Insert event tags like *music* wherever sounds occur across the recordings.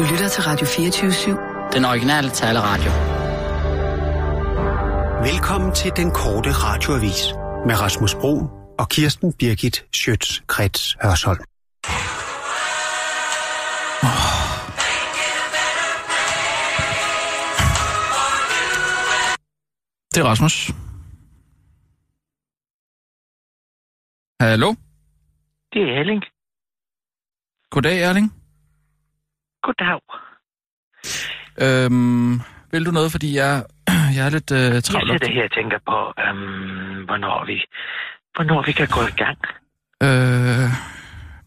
Du lytter til Radio 24-7. Den originale taleradio. Velkommen til den korte radioavis med Rasmus Bro og Kirsten Birgit Schøtz-Krets Hørsholm. Det er Rasmus. Hallo? Det er Erling. Goddag, Erling. Goddag. Øhm, vil du noget, fordi jeg, *clears throat* jeg er lidt øh, Jeg travlt. sidder her og tænker på, øhm, hvornår, vi, hvornår vi kan gå i gang. Øh,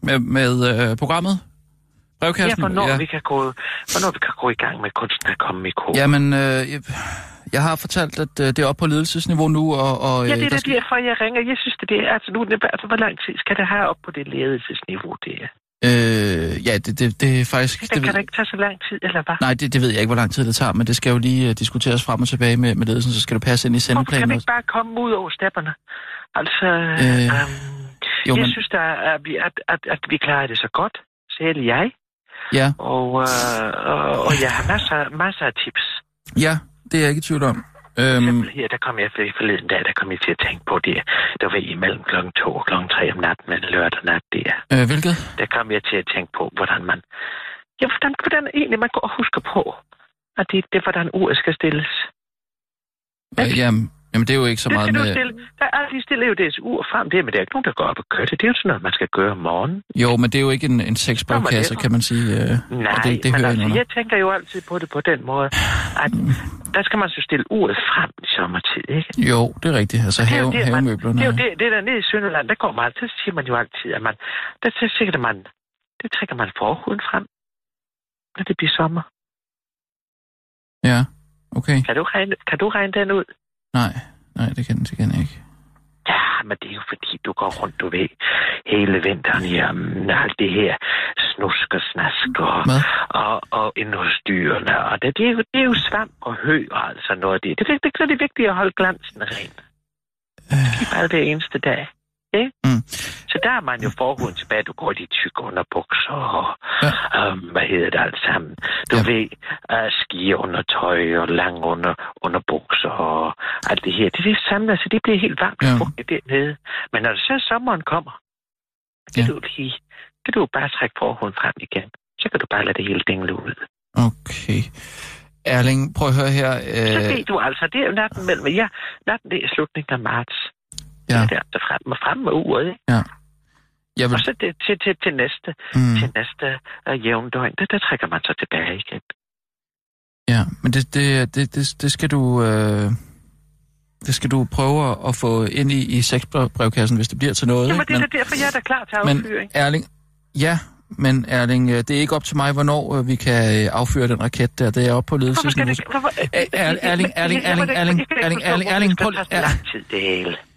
med med øh, programmet? Ja, Brevkassen? hvornår, ja. Vi kan gå, hvornår vi kan gå i gang med kunsten at komme i kor. Jamen, øh, jeg, jeg har fortalt, at øh, det er oppe på ledelsesniveau nu, og... og Ja, øh, det er der da derfor, jeg ringer. Jeg synes, det er, altså nu, altså, hvor lang tid skal det have op på det ledelsesniveau, det er? Øh, ja, det, det, det er faktisk... Det, Det, kan ved, det ikke tage så lang tid, eller hvad? nej, det, det ved jeg ikke, hvor lang tid det tager, men det skal jo lige uh, diskuteres frem og tilbage med, med ledelsen, så skal det passe ind i Hvorfor kan sendeplanen vi ikke bare komme ud over stepperne? Altså, Øh, øhm, jo, jeg men- synes da, at vi, at, at, at vi klarer det så godt, selv jeg. Ja, Og, øh, og, og jeg har masser, masser af tips. ja, det er jeg ikke i tvivl om. Øhm, her, der kom jeg for forleden dag, der kom jeg til at tænke på det. Der var imellem klokken 2 og klokken 3 om natten, men lørdag nat der. øh, hvilket? Der kom jeg til at tænke på, hvordan man... Ja, hvordan, hvordan egentlig man går og husker på, at det, det hvordan uret skal stilles. Øh, jamen, jamen, det er jo ikke så Det meget med... stille. Der er, de stiller jo deres ur frem der, men der er ikke nogen, der går op og gør det. Det er jo sådan noget, man skal gøre om morgenen. Jo, men det er jo ikke en, en sexbrevkasse, kan man sige. Øh, Nej, og det, det men hører altså, jeg tænker jo altid på det på den måde, at der skal man så stille uret frem i sommertid, ikke? Jo, det er rigtigt. Altså have, det, havemøblerne. det er jo det, det der nede i Sønderland, der går man altid, så siger man jo altid, at man, der sikkert man, det trækker man forhuden frem, når det bliver sommer. Ja, okay. Kan du regne, kan du regne den ud? Nej, nej, det kan, det kan jeg ikke. Ja, men det er jo fordi, du går rundt, du ved, hele vinteren um, alt det her snusk og snask og, Hvad? og, og ind hos dyrene. Og det, det, er jo, det er jo svamp og hø og altså noget af det. Det, det, det, det er vigtigt at holde glansen ren. Øh, Bare det eneste dag. Ikke? Mm. Så der er man jo forhuden tilbage. Du går i de tykke underbukser og Ja. um, hvad hedder det alt sammen. Du Ja. ja. ved, uh, ski under tøj og lang under, underbukser og alt det her. Det er det samler, så det bliver helt varmt Ja. og fugtigt dernede. Men når så sommeren kommer, kan Ja. du lige, kan du bare trække forhuden frem igen. Så kan du bare lade det hele dingle ud. okay. Erling, prøv at høre her. Så Øh, ved du altså, det er jo natten mellem, ja, natten det er slutningen af marts. Ja. Det er der frem, og frem med uret, ikke? jeg vil, Og så det, til, til, til næste, mm, til næste uh, jævndøgn, der, der trækker man så tilbage igen. ja, men det, det, det, det, det skal du... Øh, det skal du prøve at- få ind i, i sexbrevkassen, hvis det bliver til noget. Jamen, ikke? det er Men- derfor, jeg er da klar til Men affyring. Erling, ja, men Erling, øh, det er ikke op til mig, hvornår øh, vi kan øh, affyre den raket der. Det er oppe på Hvorfor skal ledelsesniveau. det ikke... Hvorfor, Er- er- Erling, Erling, Erling, Erling, Erling, Erling, Erling, prøv- Det er ja. lang tid, det hele. Jamen-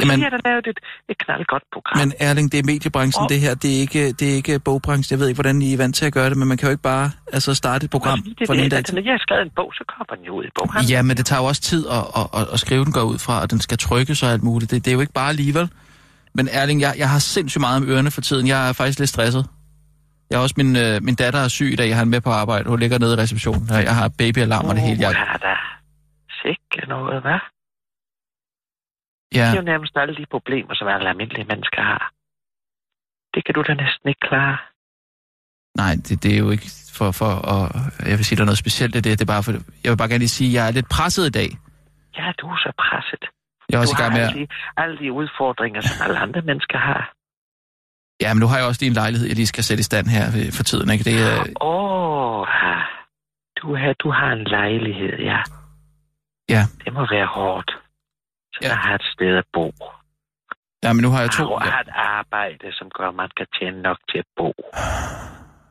Jamen, jeg har da lavet et, et knaldgodt program. Men Erling, det er mediebranchen, Og- det her. Det er, ikke, det er ikke bogbranchen. Jeg ved ikke, hvordan I er vant til at gøre det, men man kan jo ikke bare altså, starte et program det, det, fra den dag altså, når jeg har skrevet en bog, så kommer den jo ud i boghandlen. Ja, men det tager jo også tid at, at, at, at skrive den går ud fra, og den skal trykkes og alt muligt. Det, det er jo ikke bare alligevel. Men Erling, jeg, jeg har sindssygt meget om ørerne for tiden. Jeg er faktisk lidt stresset. Jeg har også min, øh, min datter er syg i dag. Jeg har hende med på arbejde. Hun ligger nede i receptionen. Jeg har babyalarm og det hele. Jeg, Uh, er der sikke noget, hvad? Ja, Det er jo nærmest alle de problemer, som alle almindelige mennesker har. Det kan du da næsten ikke klare. nej, det, det er jo ikke for, for at... Jeg vil sige, der er noget specielt i det. Det er bare for, jeg vil bare gerne lige sige, at jeg er lidt presset i dag. Ja, du er så presset. Jeg er også du i gang med alle de, alle de udfordringer, som alle andre mennesker har. Ja, men nu har jeg også lige en lejlighed, jeg lige skal sætte i stand her for tiden. Ikke? Det er, Åh, oh, du, har, du har en lejlighed, ja. Ja. Det må være hårdt. Ja. ja. har et sted at bo. ja, men nu har jeg to... Og har et arbejde, som gør, at man kan tjene nok til at bo.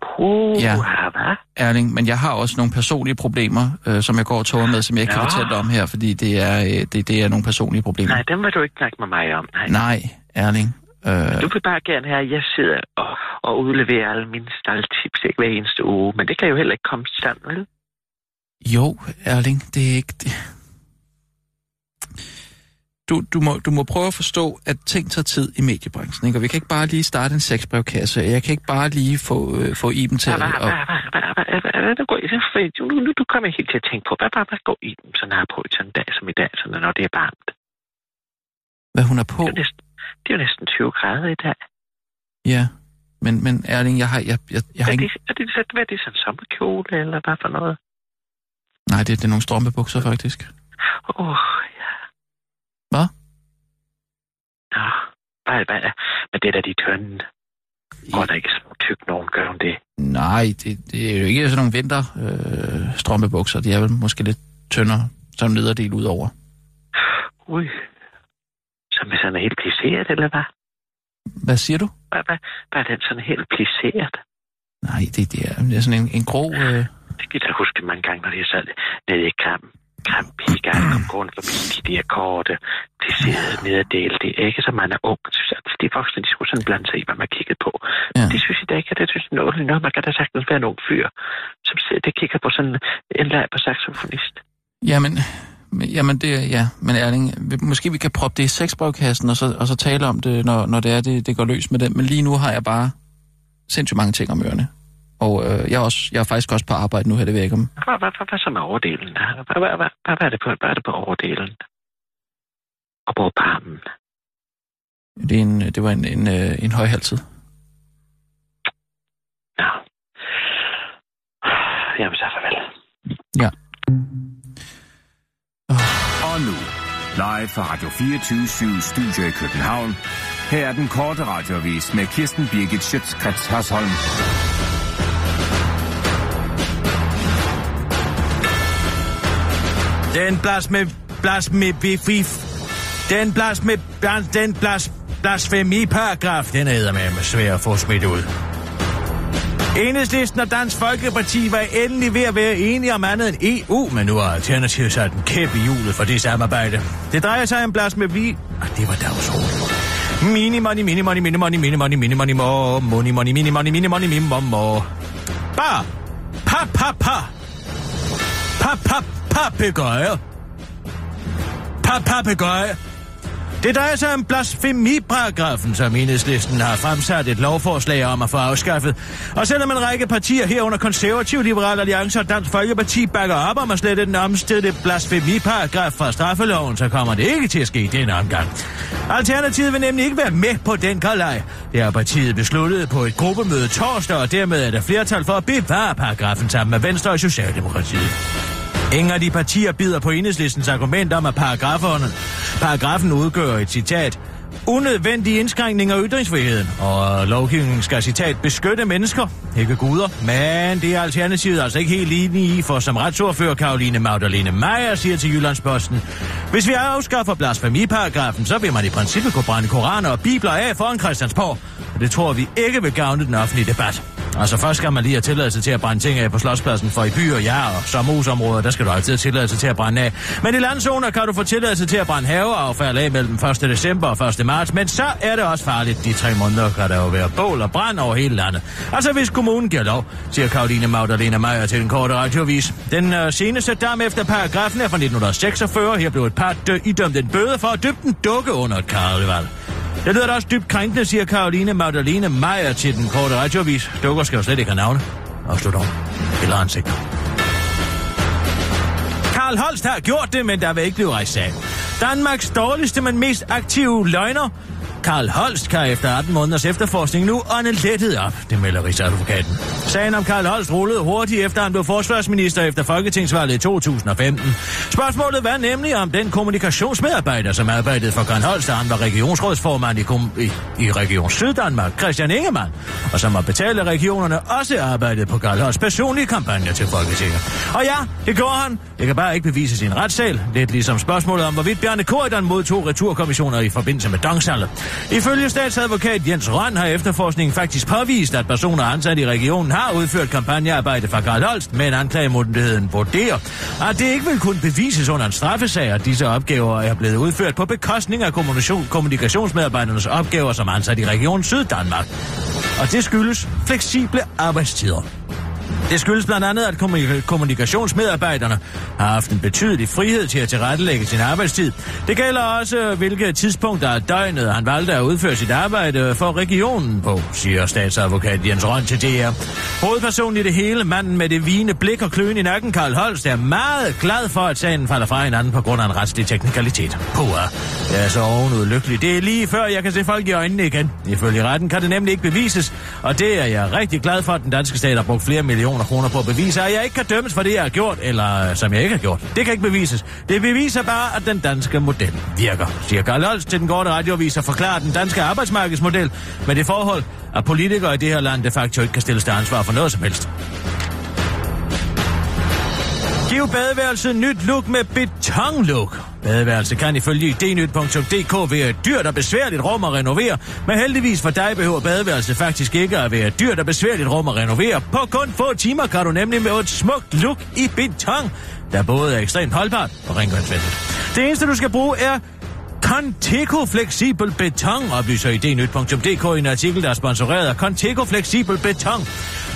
Puh, *sighs* Ja. hvad? Erling, men jeg har også nogle personlige problemer, øh, som jeg går og tårer med, som jeg ikke kan Ja. fortælle om her, fordi det er, øh, det, det er nogle personlige problemer. Nej, dem vil du ikke snakke med mig om. Nej. Nej, Erling. Øh, Du vil bare gerne have, at jeg sidder og, og udleverer alle mine staldtips ikke hver eneste uge. Men det kan jo heller ikke komme sammen, vel? jo, Erling, det er ikke... Det. Du, du, må, du må prøve at forstå, at ting tager tid i mediebranchen, ikke? Og vi kan ikke bare lige starte en sexbrevkasse. Jeg kan ikke bare lige få, øh, få Iben til at... og- hvad, går i for nu, nu, kommer jeg helt til at tænke på, hvad, hvad, hvad går i dem sådan her på sådan en dag som i dag, sådan, når det er varmt? Hvad hun er på? Det er, næsten, det er jo næsten 20 grader i dag. Ja. Men, men Erling, jeg har, jeg, jeg, jeg har Er ikke... det, er det, hvad er det, sådan en sommerkjole, eller hvad for noget? Nej, det, det er nogle strømpebukser, faktisk. Åh, oh, ja. Nå, hvad, hvad, men det er da de tynde. Går der ikke tyk nogen, gør hun det? Nej, det, det er jo ikke sådan nogle vinter øh, strømpebukser. De er vel måske lidt tyndere, som nederdel ud over. Ui. Som er sådan helt plisseret, eller hvad? Hvad siger du? Hvad, hvad, hvad er den sådan helt plisseret? Nej, det, det, er, det er sådan en, en grå... Øh... Det kan jeg huske mange gange, når jeg sad nede i kampen. Kamppiger, jeg kom gående forbi de der korte, plisserede nederdele. Det er ikke så man er ung. synes jeg, De voksne, de skulle sådan blande sig i, hvad man kiggede på. Ja. Det synes jeg da ikke, at det synes noget, noget. Man kan da sagtens være en ung fyr, som sidder det kigger på sådan en lab på saxofonist. Jamen, men- jamen det, ja, men Erling, måske vi kan proppe det i sexbrevkassen, og så, og så tale om det, når, når det er, det, det går løs med det. Men lige nu har jeg bare sindssygt mange ting om ørerne. Og øh, jeg, er også, jeg er faktisk også på arbejde nu her, det ved jeg ikke om. Hvad, hvad, hvad, hvad så med overdelen? Hvad, hvad, hvad, hvad, hvad, er det på, hvad er det på overdelen? Og på parmen? Det, er en, det var en, en, øh, en højhalset. Ja. Jamen så farvel. Ja. Og nu, live fra Radio 24 Studio i København. Her er den korte radiovis med Kirsten Birgit Schøtzgrads Hasholm. Den blasme... med Bifif. Den blasme... blas- Den blas... Blasfemiparagraf, den er med med svær at få smidt ud. Enhedslisten og Dansk Folkeparti var endelig ved at være enige om andet end EU, men nu har Alternativet sat en kæp i hjulet for det samarbejde. Det drejer sig om blasfemi... Ah, det var dagsordenen. Mini money, mini money, mini money, mini money, mini money, mo, money, money, mini money, mini money, mini money, mo. Ba! Pa, pa, pa! Pa, pa, Papegøje. Papegøje. Det drejer sig om blasfemiparagrafen, som enhedslisten har fremsat et lovforslag om at få afskaffet. Og selvom en række partier herunder konservativ Liberal Alliance og Dansk Folkeparti bakker op om at slette den omstedte blasfemiparagraf fra straffeloven, så kommer det ikke til at ske i denne omgang. Alternativet vil nemlig ikke være med på den galej. Det har partiet besluttet på et gruppemøde torsdag, og dermed er der flertal for at bevare paragrafen sammen med Venstre og Socialdemokratiet. Ingen af de partier bider på enhedslistens argument om, at paragraferne, paragrafen udgør et citat unødvendig indskrænkning af ytringsfriheden, og lovgivningen skal, citat, beskytte mennesker, ikke guder. Men det er alternativet altså ikke helt enige i, for som retsordfører Karoline Magdalene Meyer siger til Jyllandsposten, hvis vi afskaffer blasfemiparagrafen, så vil man i princippet kunne brænde koraner og bibler af foran Christiansborg, og det tror vi ikke vil gavne den offentlige debat. Altså først skal man lige have tilladelse til at brænde ting af på Slotspladsen, for i byer, ja, og sommerhusområder, der skal du altid have tilladelse til at brænde af. Men i landzoner kan du få tilladelse til at brænde haveaffald af mellem 1. december og 1. marts, men så er det også farligt. De tre måneder kan der jo være bål og brand over hele landet. Altså hvis kommunen giver lov, siger Karoline Magdalena Meyer til den korte radiovis. Den øh, seneste dam efter paragrafen er fra 1946. Her blev et par dø- idømt en bøde for at dyppe en dukke under et karneval. Det lyder da også dybt krænkende, siger Karoline Magdalene Meyer til den korte radiovis. Dukker skal jo slet ikke have navne. Afslut om. Eller ansigter. Karl Holst har gjort det, men der vil ikke blive rejst sag. Danmarks dårligste, men mest aktive løgner. Karl Holst kan efter 18 måneders efterforskning nu ånde lettet op, det melder Rigsadvokaten. Sagen om Karl Holst rullede hurtigt efter han blev forsvarsminister efter Folketingsvalget i 2015. Spørgsmålet var nemlig om den kommunikationsmedarbejder, som arbejdede for Karl Holst, da han var regionsrådsformand i, kom- i, i Region Syddanmark, Christian Ingemann, og som har betalt af regionerne også arbejdede på Karl Holsts personlige kampagne til Folketinget. Og ja, det gjorde han. Det kan bare ikke bevise sin retssal. Lidt ligesom spørgsmålet om, hvorvidt Bjarne Korydon modtog returkommissioner i forbindelse med Dongsallet. Ifølge statsadvokat Jens Røn har efterforskningen faktisk påvist, at personer ansat i regionen har udført kampagnearbejde for Karl Holst, men anklagemyndigheden vurderer, at det ikke vil kunne bevises under en straffesag, at disse opgaver er blevet udført på bekostning af kommunikationsmedarbejdernes opgaver som ansat i regionen Syddanmark. Og det skyldes fleksible arbejdstider. Det skyldes blandt andet, at kommunikationsmedarbejderne har haft en betydelig frihed til at tilrettelægge sin arbejdstid. Det gælder også, hvilke tidspunkter af døgnet han valgte at udføre sit arbejde for regionen på, siger statsadvokat Jens Røn til DR. Hovedpersonen i det hele, manden med det vigende blik og kløen i nakken, Karl Holst, er meget glad for, at sagen falder fra hinanden på grund af en retslig teknikalitet. Puha, jeg er så ovenud lykkelig. Det er lige før, jeg kan se folk i øjnene igen. Ifølge retten kan det nemlig ikke bevises, og det er jeg rigtig glad for, at den danske stat har brugt flere millioner kroner på at bevise, at jeg ikke kan dømmes for det, jeg har gjort, eller øh, som jeg ikke har gjort. Det kan ikke bevises. Det beviser bare, at den danske model virker, siger Karl Holst til den korte radioavis og forklarer den danske arbejdsmarkedsmodel med det forhold, at politikere i det her land de facto ikke kan stilles til ansvar for noget som helst. Giv badeværelset nyt look med betonlook. Badeværelse kan ifølge idnyt.dk være et dyrt og besværligt rum at renovere, men heldigvis for dig behøver badeværelset faktisk ikke at være et dyrt og besværligt rum at renovere. På kun få timer kan du nemlig med et smukt look i beton, der både er ekstremt holdbart og rengøringsvenligt. Det eneste du skal bruge er Conteco Fleksibel Beton, oplyser idnyt.dk i en artikel, der er sponsoreret af Conteco Fleksibel Beton.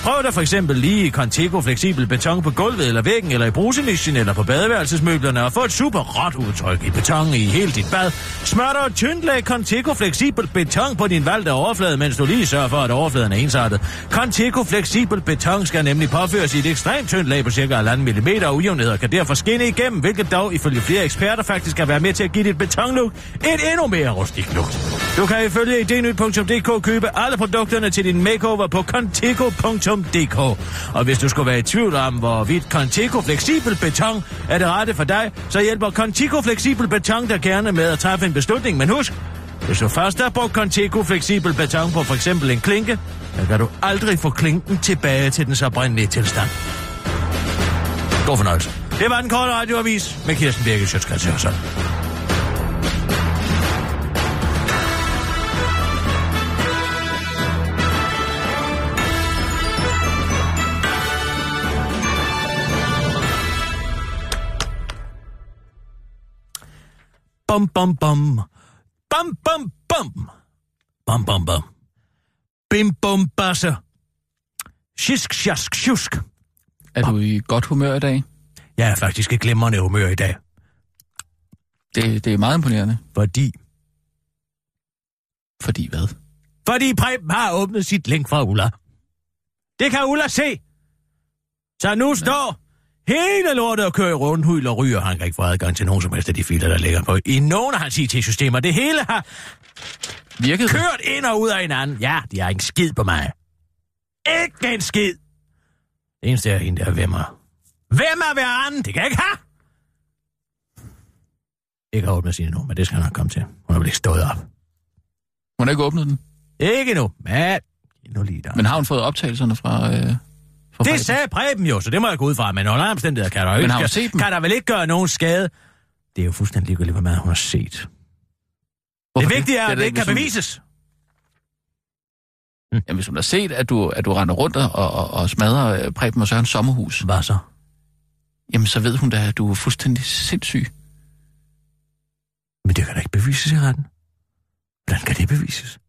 Prøv da for eksempel lige Conteco Fleksibel Beton på gulvet eller væggen, eller i brusenischen, eller på badeværelsesmøblerne, og få et super råt udtryk i beton i hele dit bad. Smør dig et tyndt lag Conteco Fleksibel Beton på din valgte overflade, mens du lige sørger for, at overfladen er ensartet. Conteco Fleksibel Beton skal nemlig påføres i et ekstremt tyndt lag på cirka 1,5 mm, og ujævnheder kan derfor skinne igennem, hvilket dog ifølge flere eksperter faktisk kan være med til at give dit betonlook et endnu mere rustik look. Du kan ifølge idnyt.dk købe alle produkterne til din makeover på contigo.dk. Og hvis du skulle være i tvivl om, hvorvidt Contigo Fleksibel Beton er det rette for dig, så hjælper Contigo Fleksibel Beton dig gerne med at træffe en beslutning. Men husk, hvis du først har brugt Contigo Fleksibel Beton på for eksempel en klinke, så kan du aldrig få klinken tilbage til dens oprindelige tilstand. God fornøjelse. Det var den korte radioavis med Kirsten Birke Sjøtskrets Bum, bum, bum. Bum, bum, bum. Bum, bum, bum. Bim, bum, basse. Shisk, sjask, sjusk. Er du i godt humør i dag? Jeg er faktisk i glimrende humør i dag, Det, det er meget imponerende. fordi... Fordi hvad? Fordi Preben har åbnet sit link fra Ulla. Det kan Ulla se. Så nu står hele lortet og kører i rundhul og ryger. Han kan ikke få adgang til nogen som helst af de filer, der ligger på. I nogle af hans IT-systemer. Det hele har Virkede det? kørt ind og ud af hinanden. Ja, de har ikke skid på mig. Ikke en skid. Det eneste er hende der hvem er. Hvem er hver anden? Det kan jeg ikke have. Ikke har åbnet sine nu, men det skal han nok komme til. Hun har vel ikke stået op. Hun har ikke åbnet den. Ikke nu, men... Nu lige der. Men har hun fået optagelserne fra... Øh, fra Det fredag? sagde Preben jo, så det må jeg gå ud fra. Men under omstændigheder kan der jo ikke, har set dem? kan der vel ikke gøre nogen skade. Det er jo fuldstændig ligegyldigt, hvor meget hun har set. Hvorfor det vigtige er, Det at det ikke kan hun- bevises. Jamen, hvis hun har set, at du, at du render rundt og, og, og smadrer øh, Preben og Sørens sommerhus, Hvad så? jamen så ved hun da, at du er fuldstændig sindssyg. Men det kan da ikke bevises i retten. Hvordan kan det bevises?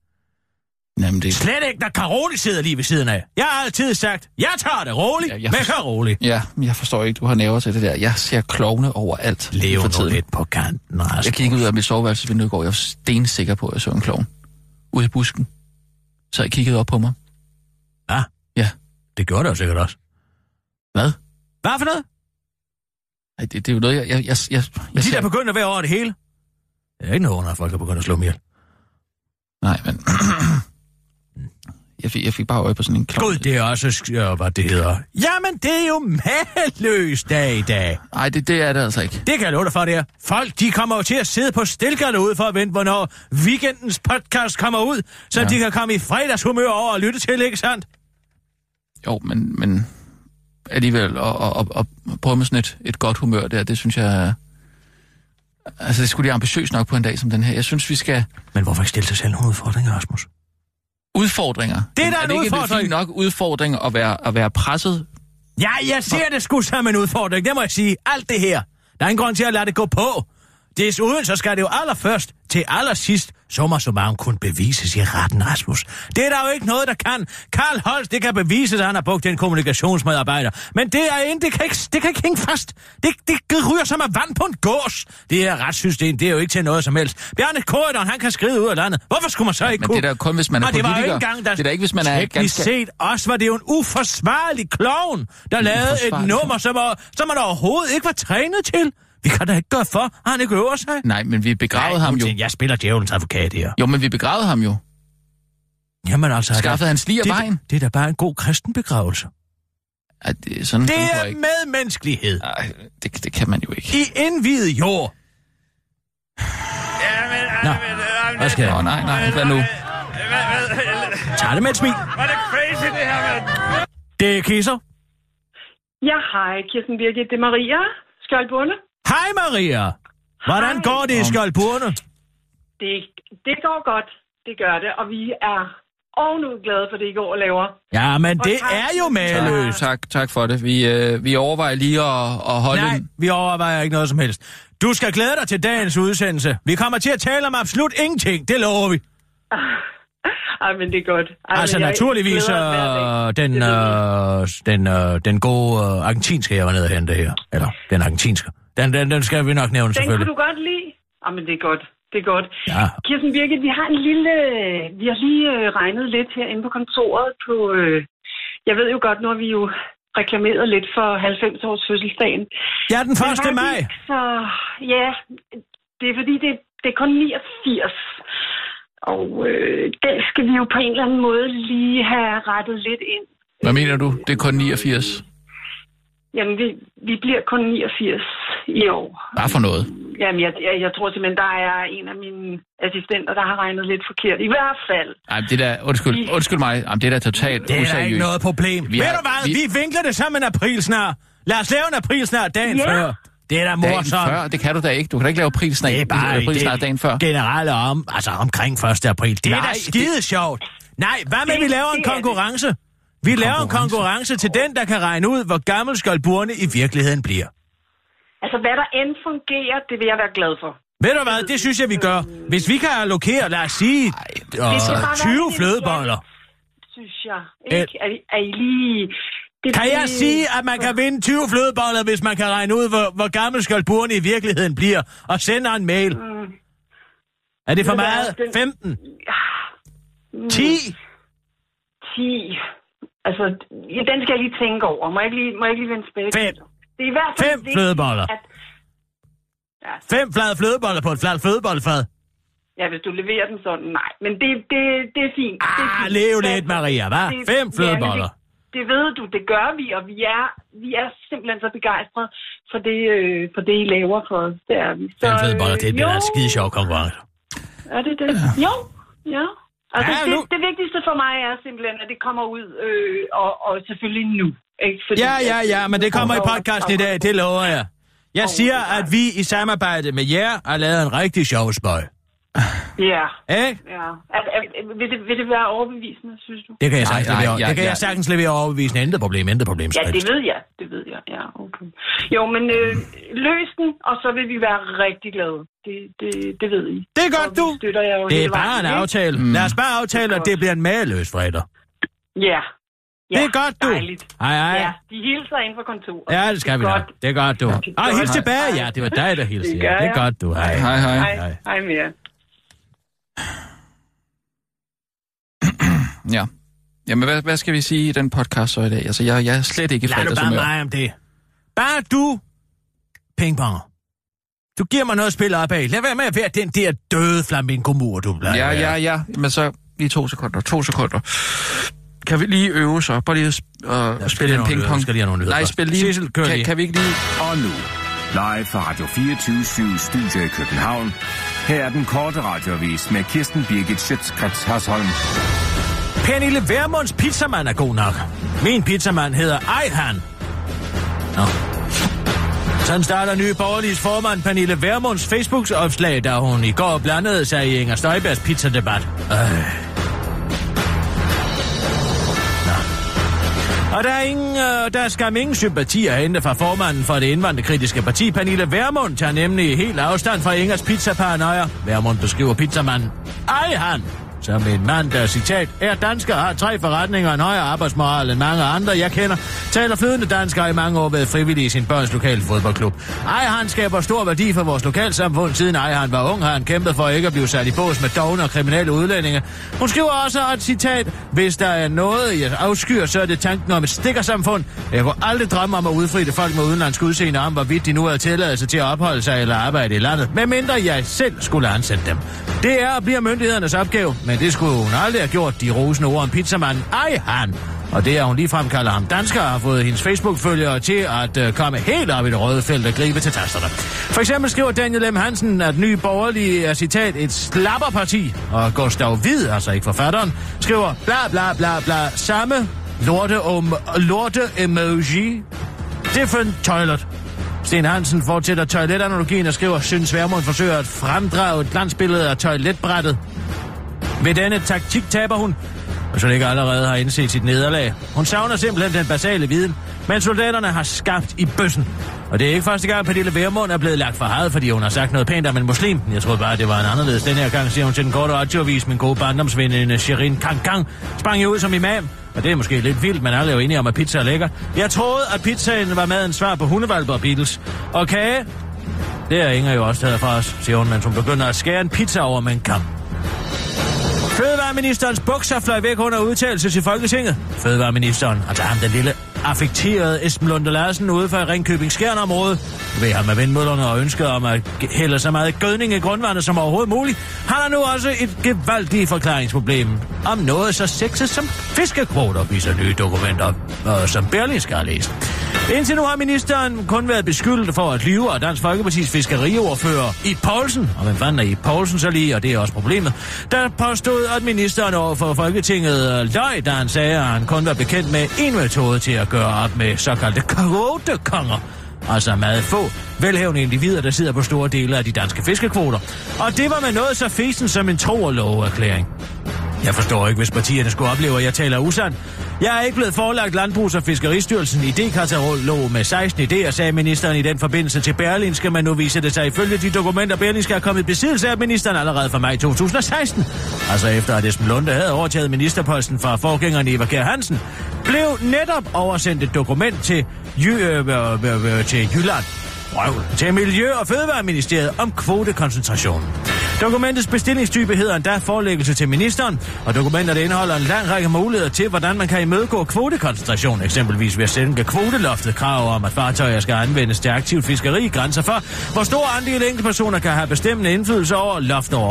Jamen, det, Slet ikke, når Karoli sidder lige ved siden af. Jeg har altid sagt, jeg tager det roligt, Ja, jeg med Karoli. ja, men jeg forstår ikke, du har næver til det der. Jeg ser klovne overalt Lev nu lidt på kanten, Rasmus. Jeg kiggede ud af mit soveværelsesvindue i går. Jeg var stensikker på, at jeg så en klovn. Ude i busken. Så jeg kiggede op på mig. Ja, Ja. det gjorde det jo sikkert også. Hvad? Hvad for noget? Ej, det, det er jo noget, jeg... jeg, jeg, jeg, jeg de der begynder at være over det hele. Det er ikke noget under, at folk er begyndt at slå mig ihjel. Nej, men... jeg, fik, jeg fik bare øje på sådan en klovn. Gud, det er også, sk- ja, hvad det hedder. Jamen, det er jo mageløs dag i dag. Nej, det, det er det altså ikke. Det kan jeg love dig for, det er. Folk, de kommer jo til at sidde på stilkerne ude for at vente, hvornår weekendens podcast kommer ud, så Ja. ja. de kan komme i fredagshumør over og lytte til, ikke sandt? Jo, men, men alligevel at, at, at, at prøve med sådan et, et godt humør der, det synes jeg... Altså, det skulle de ambitiøst nok på en dag som den her. Jeg synes, vi skal... Men hvorfor ikke stille sig selv nogle udfordringer, Rasmus? Udfordringer. Det er da er en det ikke udfordring. fint nok udfordring at være, at være presset? Ja, jeg ser det sgu som en udfordring, det må jeg sige. Alt det her. Der er ingen grund til at lade det gå på. Desuden så skal det jo allerførst til allersidst summa summarum kun bevises i retten, Rasmus. Det er der jo ikke noget, der kan. Karl Holst, det kan bevises, at han har brugt en kommunikationsmedarbejder. Men det er ikke, det kan ikke, det kan ikke hænge fast. Det, det ryger som af vand på en gås. Det her retssystem, det er jo ikke til noget som helst. Bjarne Korydon, han kan skrive ud af landet. Hvorfor skulle man så ikke Men kunne? det er da kun, hvis man er Og det var jo politiker. ikke engang, der... Det er da ikke, hvis man er ganske... set også var det jo en uforsvarlig klovn, der lavede et nummer, som, var, som man overhovedet ikke var trænet til. Vi kan da ikke gøre for, at han ikke øver sig. Nej, men vi begravede ham jo. Jeg spiller djævelens advokat her. Jo, men vi begravede ham jo. Jamen altså... Skaffede han slig af det, vejen? det er da bare en god kristen begravelse. Ej, det, sådan Det er ikke. medmenneskelighed. Ej, det, det kan man jo ikke. I indvidet jord. Nå, hvad skal Nå, jeg? nej, nej, hvad nu? Tag det med et smil. Var det crazy, det her, mand? Det er kisser. Ja, hej, Kirsten Birgit. Det er Maria Skjoldbunde. Hej Maria. Hvordan Hej. går det i Skjoldburne? Det, det går godt. Det gør det. Og vi er ovenud glade for det, I går og laver. Ja, men det tak. er jo mageløst. Tak, tak for det. Vi, øh, vi overvejer lige at, at holde Nej, vi overvejer ikke noget som helst. Du skal glæde dig til dagens udsendelse. Vi kommer til at tale om absolut ingenting, det lover vi. *laughs* Ej, men det er godt. Ej, Altså naturligvis øh, den, øh, den, øh, den gode øh, argentinske, jeg var nede og hente her. Eller den argentinske. Den, den, den skal vi nok nævne Den kunne selvfølgelig. du godt lide? Ej, men det er godt. Det er godt. Ja. Kirsten Birgit, vi har en lille... Vi har lige øh, regnet lidt herinde på kontoret på... Øh, jeg ved jo godt, nu har vi jo reklameret lidt for 90-års fødselsdagen. Ja, den Men 1. maj. Så ja, det er fordi, det, det er kun 89. Og øh, den skal vi jo på en eller anden måde lige have rettet lidt ind. Hvad mener du? Det er kun 89. Jamen, vi, vi bliver kun 89 i år. Bare for noget. Jamen, jeg, jeg, jeg tror simpelthen, der er en af mine assistenter, der har regnet lidt forkert. I hvert fald. Ej, det der, undskyld, undskyld mig, Jamen, det er da totalt Det er da useriøst. ikke noget problem. Vi Ved har- du hvad, vi- vi... vinkler det som en april snart. Lad os lave en april snart dagen Ja. før. Det er da Dagen morsomt. før, det kan du da ikke. Du kan da ikke lave april snart, Det er bare april snart dagen før. generelle om, altså omkring 1. april. Det er Nej, da det- skide sjovt. Nej, hvad med, Det- vi laver en er det. Vi laver en konkurrence til den, der kan regne ud, hvor gammel Skjoldburne i virkeligheden bliver. Altså, hvad der end fungerer, det vil jeg være glad for. Ved du hvad, det synes jeg, vi gør. Hvis vi kan allokere, lad os sige, øh, bare være 20 lidt flødeboller. Synes jeg. Ikke? Er, er I lige... Det, Kan jeg sige, at man kan vinde 20 flødeboller, hvis man kan regne ud, hvor, hvor gammel Skjoldburne i virkeligheden bliver, og sender en mail? Er det for meget? den- 15? Mm, 10? 10. Altså, ja, den skal jeg lige tænke over. Må jeg ikke lige, må jeg ikke lige vende tilbage? Fem. Det er i hvert fald Fem vigtigt, flødeboller. At, ja, Fem flade flødeboller på et fladt flødebollefad? ja, hvis du leverer den sådan, nej. Men det, det, det er fint. det er Ah, fint. lev lidt, Maria, hva'? Fem ja, flødeboller. men det, det ved du, det gør vi, og vi er, vi er simpelthen så begejstrede for det, øh, for det I laver for os. Det er vi. Så, Fem flødeboller, det bliver jo, da en skide sjov konkurrence. Er det det? Jo, ja. Altså, Ja, det, nu- det vigtigste for mig er simpelthen, at det kommer ud, øh, og, og selvfølgelig nu. Ikke? Fordi, Ja, ja, ja, men det kommer i podcasten i dag, det lover jeg. Jeg siger, at vi i samarbejde med jer har lavet en rigtig sjov spøj. Ja, Ikke? ja. Er, er, vil, det, vil det være overbevisende, synes du? Det kan jeg Nej, sagtens nej, levere. ja, Det kan ja. jeg sagtens levere overbevisende. Intet problem, intet problem. Ja, det ved jeg. Det ved jeg. Ja, okay. Jo, men øh, løs den, og så vil vi være rigtig glade. Det, det, det ved I. Det er godt, du. støtter jer jo Det er bare vejen, en ikke? aftale. Lad os bare aftale, at det bliver en mageløs fredag. Ja. ja. Det er godt, du. Dejligt. Hej, hej. Ja, de hilser ind fra kontoret. Ja, det skal vi da. Det er godt, du. Godt. hils tilbage. Ja, det var dig, der hilste. Det Ja, gør det er jeg. godt, du. Hej. Hej, hej. Hej, hej med jer. Ja. Jamen, hvad, hvad skal vi sige i den podcast så i dag? Altså, jeg, jeg er slet ikke i Lad bare mig om det. Bare du, pingpong. Du giver mig noget at spille op af. Lad være med at være den der døde flamingo-mur, du plejer Ja, ja, ja. Men så lige to sekunder. To sekunder. Kan vi lige øve så? Bare lige at uh, spille spille en pingpong. Skal lige have nogle Nej, spil lige. Kør kan, lige. kan vi ikke lige... Og nu, live fra Radio 24 Studio i København. Her er den korte radiovis med Kirsten Birgit Schøtzgrads Hasholm. Pernille Vermunds pizzamand er god nok. Min pizzamand hedder Ejhan. Nå. Sådan starter nye borgerliges formand Pernille Vermunds Facebook-opslag, da hun i går blandede sig i Inger Støjbergs pizzadebat. Øh. Og der er, ingen, øh, der skal ingen sympati at hente fra formanden for det indvandrerkritiske parti, Pernille Vermund, tager nemlig helt afstand fra Ingers pizza-paranoia. Vermund beskriver pizzamanden. Ej han! Altså, Som en mand, der citat, er dansker, har tre forretninger og en højere arbejdsmoral end mange andre, jeg kender, taler flydende dansker i mange år været frivillig i sin børns lokale fodboldklub. Ej, han skaber stor værdi for vores lokalsamfund, siden Ejhan var ung, har han kæmpet for ikke at blive sat i bås med dogne og kriminelle udlændinge. Hun skriver også at citat, hvis der er noget, jeg afskyr, så er det tanken om et stikkersamfund. Jeg kunne aldrig drømme om at udfride folk med udenlandsk udseende om, hvorvidt de nu havde tilladelse til at opholde sig eller arbejde i landet, medmindre jeg selv skulle ansætte dem. Det er og bliver myndighedernes opgave, men det skulle hun aldrig have gjort, de rosende ord om pizzamanden. Ej, han! Og det er hun ligefrem kalder ham dansker, har fået hendes Facebook-følgere til at øh, komme helt op i det røde felt og gribe til tasterne. For eksempel skriver Daniel M. Hansen, at ny borgerlige er citat et slapperparti, og Gustav Hvid, altså ikke forfatteren, skriver bla bla bla bla samme lorte, om, lorte emoji, different toilet. Sten Hansen fortsætter toiletanalogien og skriver, synes Værmund forsøger at fremdrage et glansbillede af toiletbrættet. Ved denne taktik taber hun, og så ikke allerede har indset sit nederlag. Hun savner simpelthen den basale viden, men soldaterne har skabt i bøssen. Og det er ikke første gang, Pernille Vermund er blevet lagt for had, fordi hun har sagt noget pænt om en muslim. Jeg troede bare, det var en anderledes den her gang, siger hun til den korte radioavis. Min gode barndomsveninde Shirin Kang sprang jo ud som imam. Og det er måske lidt vildt, men alle er jo enige om, at pizza er lækker. Jeg troede, at pizzaen var madens svar på hundevalper og Beatles. Og kage, det er Inger jo også taget fra os, siger hun, mens hun begynder at skære en pizza over med en kamp. Fødevareministerens bukser fløj væk under udtalelse til Folketinget. Fødevareministeren, altså ham den lille affekterede Esben Lunde Larsen ude for Ringkøbing Skjern-område, ved ham med vindmøllerne og ønsket om at hælde så meget gødning i grundvandet som overhovedet muligt, han har nu også et gevaldigt forklaringsproblem om noget så sexet som fiskekvoter, viser nye dokumenter, og som skal have læst. Indtil nu har ministeren kun været beskyldt for at lyve af Dansk Folkepartis fiskeriordfører i Poulsen. Og hvem fanden er i Poulsen så lige, og det er også problemet. Der påstod, at ministeren over for Folketinget løg, da han sagde, at han kun var bekendt med en metode til at gøre op med såkaldte kvotekonger. Altså meget få velhævende individer, der sidder på store dele af de danske fiskekvoter. Og det var med noget så fesen som en tro- og loveerklæring. Jeg forstår ikke, hvis partierne skulle opleve, at jeg taler usandt. Jeg er ikke blevet forelagt Landbrugs- og Fiskeristyrelsen idékatalog med 16 idéer, sagde ministeren i den forbindelse til Berlinske, men nu viser det sig ifølge de dokumenter, Berlinske er kommet i besiddelse af ministeren allerede fra maj 2016. Altså efter at Esben Lunde havde overtaget ministerposten fra forgængeren Eva Kjær Hansen, blev netop oversendt et dokument til, Jy- øh øh, øh, øh, øh, til Jylland Røvl. til Miljø- og Fødevareministeriet om kvotekoncentrationen. Dokumentets bestillingstype hedder endda forelæggelse til ministeren, og dokumentet indeholder en lang række muligheder til, hvordan man kan imødegå kvotekoncentration, eksempelvis ved at sænke kvoteloftet. Krav om, at fartøjer skal anvendes til aktivt fiskeri, grænser for, hvor stor andel enkeltpersoner kan have bestemmende indflydelse over, loft over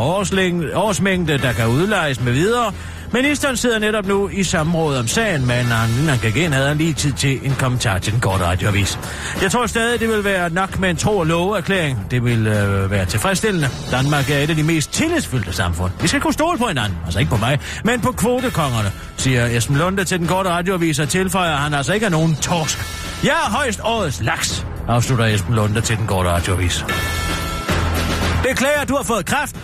årsmængde, der kan udlejes med videre, Ministeren sidder netop nu i samråd om sagen, men han igen havde han lige tid til en kommentar til den korte radioavis. Jeg tror stadig, det vil være nok med en tro- og loveerklæring. Det vil øh, være tilfredsstillende. Danmark er et af de mest tillidsfyldte samfund. Vi skal kunne stole på hinanden. Altså ikke på mig, men på kvotekongerne, siger Esben Lunde til den korte radioavis og tilføjer, at han altså ikke er nogen torsk. Jeg er højst årets laks, afslutter Esben Lunde til den korte radioavis. Beklager, du har fået kraft,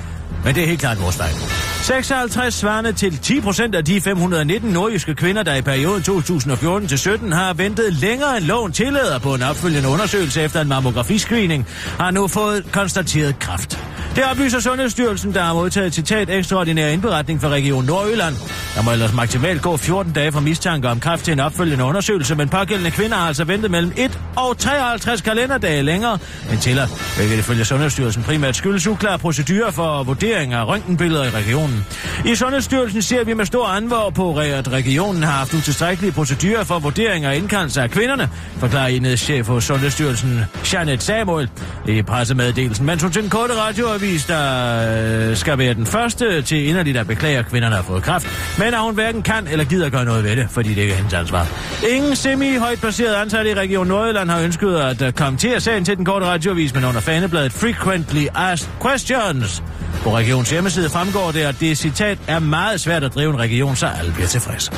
men det er helt klart vores fejl. 56 svarende til 10 procent af de 519 nordjyske kvinder, der i perioden 2014 til 17 har ventet længere end loven tillader på en opfølgende undersøgelse efter en mammografiscreening, har nu fået konstateret kræft. Det oplyser Sundhedsstyrelsen, der har modtaget citat ekstraordinær indberetning fra Region Nordjylland. Der må ellers maksimalt gå 14 dage fra mistanke om kræft til en opfølgende undersøgelse, men pågældende kvinder har altså ventet mellem 1 og 53 kalenderdage længere end tilladt, hvilket ifølge Sundhedsstyrelsen primært skyldes uklare procedurer for vurdering af røntgenbilleder i regionen. I Sundhedsstyrelsen ser vi med stor anvår på, at regionen har haft utilstrækkelige procedurer for vurdering og indkaldelse af kvinderne, forklarer enhedschef hos Sundhedsstyrelsen, Janet Samuel, i pressemeddelelsen. Men hun til den korte radioavis, der øh, skal være den første til inderligt at beklage, at kvinderne har fået kræft, men at hun hverken kan eller gider gøre noget ved det, fordi det ikke er hendes ansvar. Ingen semi-højt placeret ansatte i Region Nordjylland har ønsket at øh, kommentere sagen til den korte radioavis, men under fanebladet Frequently Asked Questions. På regionens hjemmeside fremgår det, at det citat er meget svært at drive en region, så alle bliver tilfredse.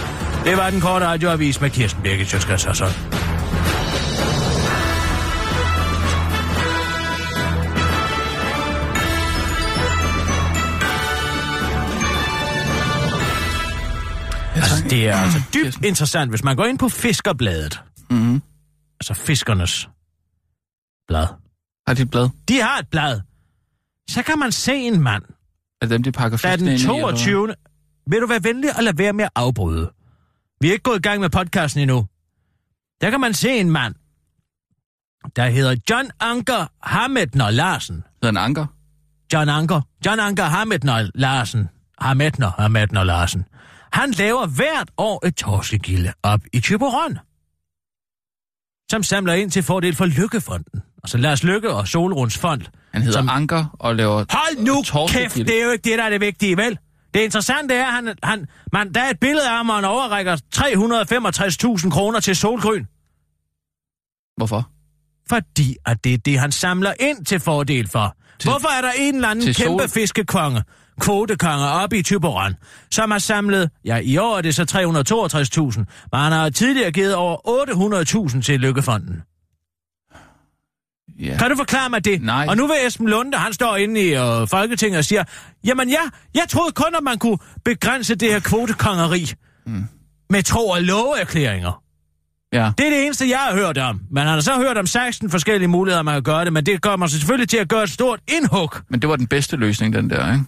Det var den korte radioavis med Kirsten Birgit Sjøtskrets Altså, Det er altså dybt interessant, hvis man går ind på Fiskerbladet. Mm-hmm. Altså fiskernes blad. Har de et blad? De har et blad. Så kan man se en mand, det dem, de pakker der er den ind i, eller hvad? 22. Vil du være venlig og lade være med at afbryde? Vi er ikke gået i gang med podcasten endnu. Der kan man se en mand, der hedder John Anker Hametner Larsen. Hedder en anker? John Anker. John Anker Hametner Larsen. Hametner, Hametner Larsen. Han laver hvert år et torskegilde op i Thyborøn, som samler ind til fordel for Lykkefonden. Altså Lars Lykke og Solruns Fond. Han hedder Som-. Anker og laver... Hold nu kæft, det er jo ikke det, der er det vigtige, vel? Det interessante er, at han, han, man, der er et billede af ham, og han overrækker 365.000 kroner til Solgrøn. Hvorfor? Fordi at det er det, han samler ind til fordel for. Til- Hvorfor er der en eller anden kæmpe sol- fiskekonge, kvotekonge oppe i Tyberon, som har samlet, ja i år er det så 362.000, men han har tidligere givet over 800.000 til Lykkefonden. Ja. Kan du forklare mig det? Nej. Og nu vil Esben Lunde, han står inde i øh, Folketinget og siger, jamen ja, jeg troede kun, at man kunne begrænse det her kvotekongeri mm. med tro- og loveerklæringer. Ja. Det er det eneste, jeg har hørt om. Man har så hørt om 16 forskellige muligheder, man kan gøre det, men det gør man selvfølgelig til at gøre et stort indhug. Men det var den bedste løsning, den der, ikke?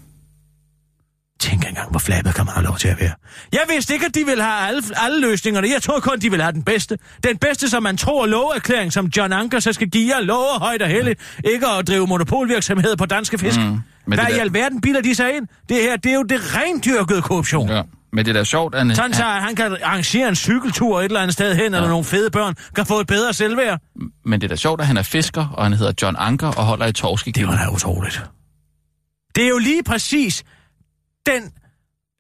Tænk engang, hvor flabet kan man have lov til at være. Jeg vidste ikke, at de ville have alle, alle løsningerne. Jeg troede kun, de ville have den bedste. Den bedste, som man tror loverklæring, som John Anker så skal give jer lover højt og heldigt. Ikke at drive monopolvirksomhed på danske fisk. Mm, Hvad det i der- alverden bilder de sig ind? Det her, det er jo det rendyrkede korruption. Ja. Men det er da sjovt, at Sådan så, at han kan arrangere en cykeltur et eller andet sted hen, ja. eller nogle fede børn kan få et bedre selvværd. men det er da sjovt, at han er fisker, og han hedder John Anker og holder i Det torskegilde. var da utroligt. Det er jo lige præcis den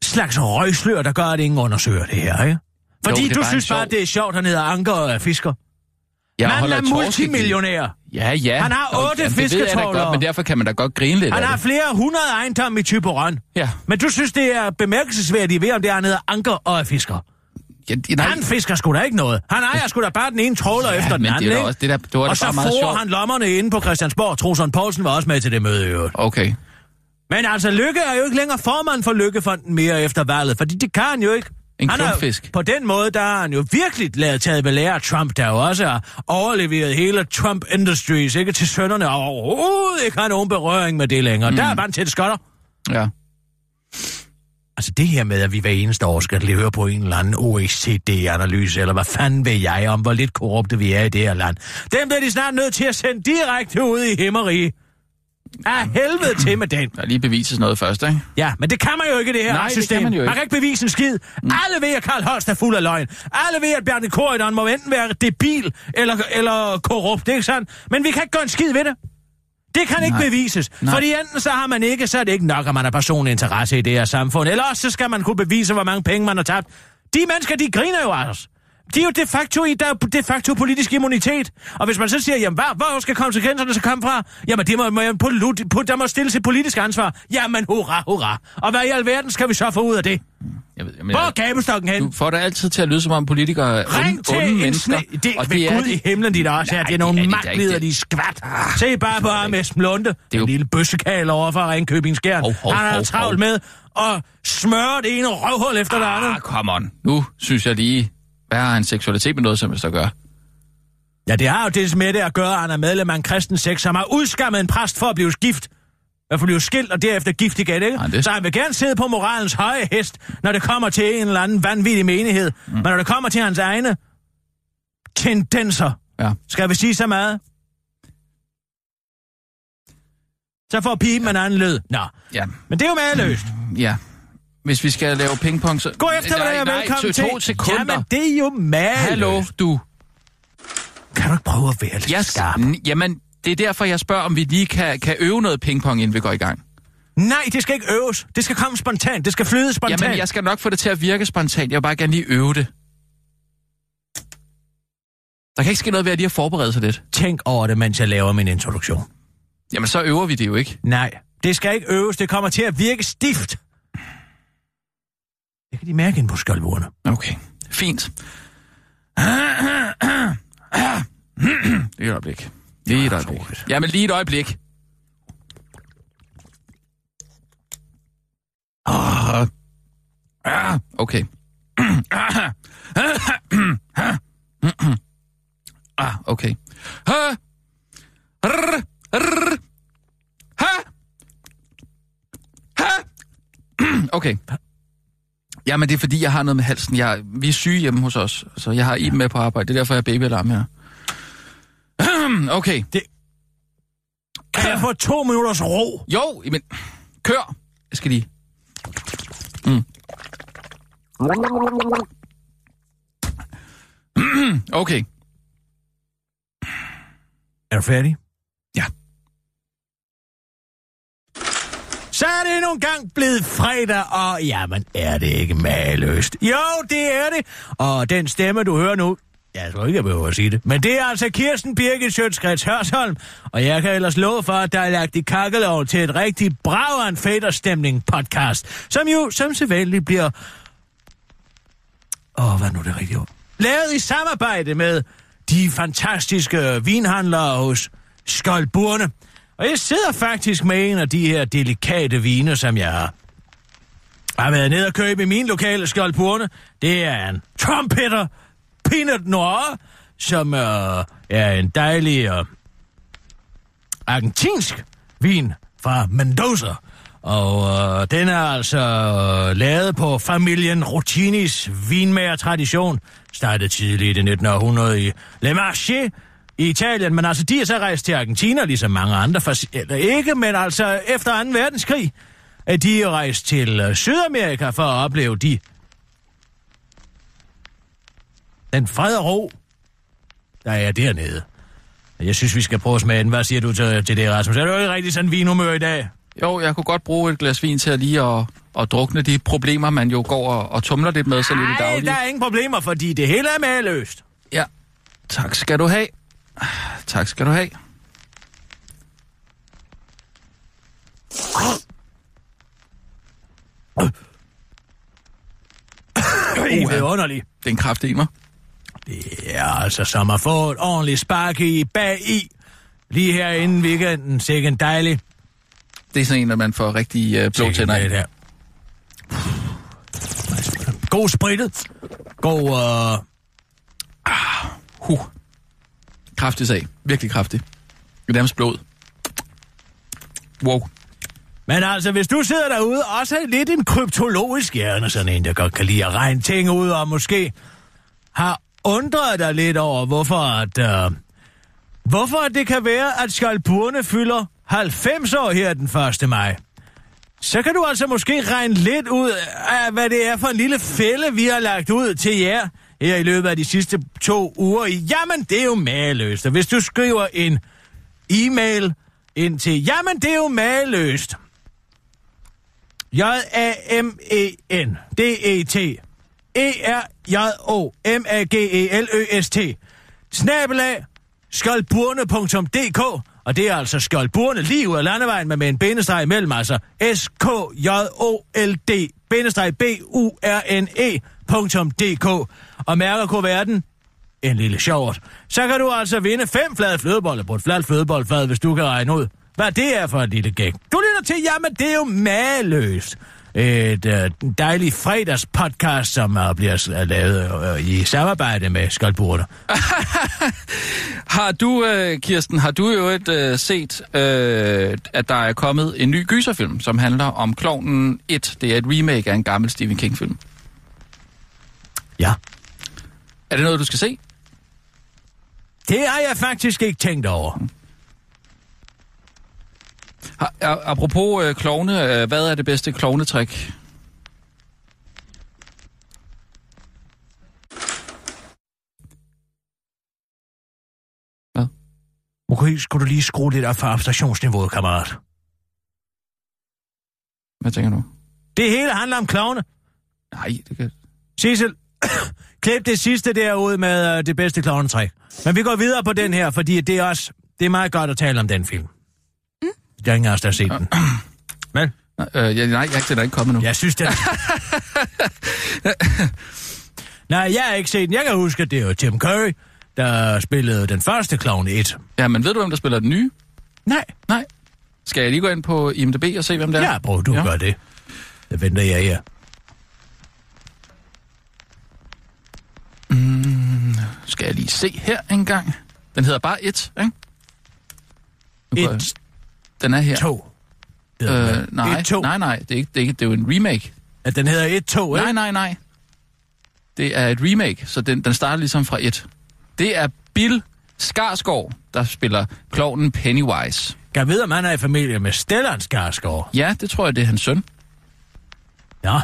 slags røgslør, der gør, at ingen undersøger det her, ikke? Fordi Jo, du synes bare, sjov- det er sjovt, han hedder Anker og er fisker. Jeg Manden er multimillionær. Ja, ja. Han har otte godt, Men derfor kan man da godt grine lidt Han har det. flere hundrede ejendomme i Typeron. Ja. Men du synes, det er bemærkelsesværdigt ved, om det er, han hedder Anker og er fisker. ja nej, Han fisker sgu da ikke noget. Han ejer sgu da bare den ene trawler efter den anden, det er ikke? også, det, der, det var og så bare meget sjovt. han lommerne inde på Christiansborg. Trosson Poulsen var også med til det møde i øvrigt. Okay. Men altså, Lykke er jo ikke længere formand for Lykkefonden mere efter valget, fordi det kan han jo ikke. En han er. På den måde, der har han jo virkelig lavet taget ved lære af Trump, der jo også har overleveret hele Trump Industries, ikke til sønderne, og overhovedet ikke har nogen berøring med det længere. Mm. Der er bare en tæt skotter. Ja. Altså det her med, at vi hver eneste år skal lige høre på en eller anden OECD-analyse, eller hvad fanden ved jeg om, hvor lidt korrupte vi er i det her land. Den bliver de snart nødt til at sende direkte ud i himmerige. Af helvede til med den. Der er lige bevises noget først, ikke? Ja, men det kan man jo ikke i det her Nej, det retssystem. kan man jo ikke. man kan ikke bevise en skid. Mm. Alle ved, at Karl Holst er fuld af løgn. Alle ved, at Bjarne Korydon må enten være debil eller, eller korrupt, ikke sandt? Men vi kan ikke gøre en skid ved det. Det kan ikke Nej. bevises. Nej. Fordi enten så har man ikke, så er det ikke nok, at man har personlig interesse i det her samfund. Eller også så skal man kunne bevise, hvor mange penge man har tabt. De mennesker, de griner jo af os. De er jo de facto, i, der er de facto politisk immunitet. Og hvis man så siger, jamen hvad, hvor skal konsekvenserne så komme fra? Jamen det må, må, polit, po- der må stilles et politisk ansvar. Jamen hurra, hurra. Og hvad i alverden skal vi så få ud af det? Jeg ved, jamen, Hvor er gabestokken hen? du får det altid til at lyde som om politikere er Ring onde, til onde en mennesker. sne... Det, og det er Gud de. i himlen, der også her. Det er nogle det er magtlider, de er skvat. Se bare på ham med Lunde. er Den jo- lille bøssekal over for Ringkøbing Skjern. Han er hov, travlt med at smøre det ene røvhul efter det andet. Ah, come on. Nu synes jeg lige, hvad har han seksualitet med noget, som hvis der gør? Ja, det har jo det med det at gøre, at han er medlem af en kristen sekt, som har udskammet en præst for at blive gift. At blive skilt og derefter gift igen, ikke? Nej, det- Så han vil gerne sidde på moralens høje hest, når det kommer til en eller anden vanvittig menighed. Mm. Men når det kommer til hans egne tendenser, Ja. skal vi sige så meget? Så får pipen en anden lyd. Nå, Ja. men det er jo mageløst. Ja. Hvis vi skal lave pingpong, så... Gå efter, hvad nej, jeg er nej, velkommen til. to sekunder. Jamen, det er jo mageløst. Hallo, du. Kan du ikke prøve at være lidt Jeg, skarp? jamen, det er derfor, jeg spørger, om vi lige kan, kan øve noget pingpong, inden vi går i gang. Nej, det skal ikke øves. Det skal komme spontant. Det skal flyde spontant. Jamen, jeg skal nok få det til at virke spontant. Jeg vil bare gerne lige øve det. Der kan ikke ske noget ved, at lige har forberedt sig lidt. Tænk over det, mens jeg laver min introduktion. Jamen, så øver vi det jo ikke. Nej, det skal ikke øves. Det kommer til at virke stift. Det kan de mærke ind på skalvurene. Okay, fint. Lige et øjeblik. Lige et øjeblik. Jamen, lige et øjeblik. Ah. Ah, okay. ah, okay. Ha! Rrr, ha! Ha! Okay. Jamen, det er fordi, jeg har noget med halsen. Jeg, vi er syge hjemme hos os, så jeg har Iben med på arbejde. Det er derfor, jeg har babyalarm her. *clears throat* Okay. Det... Kan jeg få to minutters ro? Jo, men kør. Jeg skal lige... Mm. *clears throat* Okay. Er du færdig? Så er det nogle gang blevet fredag, og jamen, er det ikke maløst? Jo, det er det. Og den stemme, du hører nu, jeg tror ikke, jeg behøver at sige det, men det er altså Kirsten Birgit Sjøtskrets Hørsholm, og jeg kan ellers love for, at der er lagt i kakkelov til et rigtig braveren fæderstemning podcast, som jo som sædvanligt bliver... Åh, hvad er nu det rigtige ord? Lavet i samarbejde med de fantastiske vinhandlere hos Skoldburne. Og jeg sidder faktisk med en af de her delikate vine, som jeg har, Jeg har været nede og købe i min lokale skjoldpurne. Det er en trumpeter Pinot Noir, som øh, er en dejlig øh, argentinsk vin fra Mendoza. Og øh, den er altså øh, lavet på familien Rutinis vinmager-tradition. Startede tidligt i 1900 i Le Marché i Italien, men altså de er så rejst til Argentina, ligesom mange andre, for, eller ikke, men altså efter 2. verdenskrig, at de er rejst til øh, Sydamerika for at opleve de den fred og ro, der er dernede. Jeg synes, vi skal prøve at smage den. Hvad siger du til, til det, Rasmus? Er du ikke rigtig sådan vinhumør i dag? Jo, jeg kunne godt bruge et glas vin til at lige at, at drukne de problemer, man jo går og, og tumler lidt med så lidt i daglig. der er ingen problemer, fordi det hele er maløst. Ja. Tak skal du have. Tak skal du have. Det er underligt. Det er en kraft i mig. Det er altså som at få et ordentligt spark i bag i. Lige her inden weekenden, sikkert dejligt. Det er sådan en, at man får rigtig øh, blå tænder i. der. God spritet. God, øh... Huh. Kraftig sag. Virkelig kraftig. Det er nærmest blod. Wow. Men altså, hvis du sidder derude og også er lidt en kryptologisk hjerne, sådan en, der godt kan lide at regne ting ud, og måske har undret dig lidt over, hvorfor at, øh, hvorfor det kan være, at Skalpurne fylder 90 år her den 1. maj. Så kan du altså måske regne lidt ud af, hvad det er for en lille fælde, vi har lagt ud til jer her i løbet af de sidste to uger. Jamen, det er jo maløst. Og hvis du skriver en e-mail ind til, jamen, det er jo maløst. J-A-M-E-N D-E-T E-R-J-O-M-A-G-E-L-Ø-S-T Snabelag skoldburne.dk Og det er altså skoldburne lige ud af landevejen, men med en bindestreg imellem, altså S-K-J-O-L-D bindestreg B-U-R-N-E.dk og mærker kuverten en lille short. Så kan du altså vinde fem flade flødeboller på et fladt flødeboldfad, hvis du kan regne ud, hvad det er for et lille gæk. Du lytter til, jamen det er jo maløst. Et øh, dejligt fredagspodcast, som øh, bliver øh, lavet øh, i samarbejde med Skoldburner. *laughs* Har du, øh, Kirsten, har du jo et øh, set, øh, at der er kommet en ny gyserfilm, som handler om Klovnen 1. Det er et remake af en gammel Stephen King-film. Ja. Er det noget, du skal se? Det har jeg faktisk ikke tænkt over. Har, apropos øh, klovne, øh, hvad er det bedste klovnetrik? Okay, skulle du lige skrue lidt op for abstraktionsniveauet, kammerat? Hvad tænker du? Det hele handler om klovne. Nej, det kan... Sissel, klip det sidste derude med uh, det bedste klovnetræk. Men vi går videre på den her, fordi det er også det er meget godt at tale om den film. Mm. Der er ingen af os, der har set den. *clears throat* Vel? Øh, ja, nej, jeg, er ikke kommet nu. Jeg synes, den... *laughs* Nej, jeg har ikke set den. Jeg kan huske, at det var Tim Curry, der spillede den første Clown 1. Ja, men ved du, hvem der spiller den nye? Nej. Nej. Skal jeg lige gå ind på IMDb og se, hvem det er? Ja, prøv du ja. gør det. Det venter jeg her. Skal jeg lige se her en gang. Den hedder bare et, ikke? Nu jeg- Et, Den er her. to. Øh, nej, Et, to. nej, nej, det er, ikke, det, er ikke, det er jo en remake. At den hedder et, to, ikke? Nej, nej, nej. Det er et remake, så den, den starter ligesom fra et. Det er Bill Skarsgård, der spiller klovnen Pennywise. Jeg ved, om han er i familie med Stellan Skarsgård. Ja, det tror jeg, det er hans søn. Ja.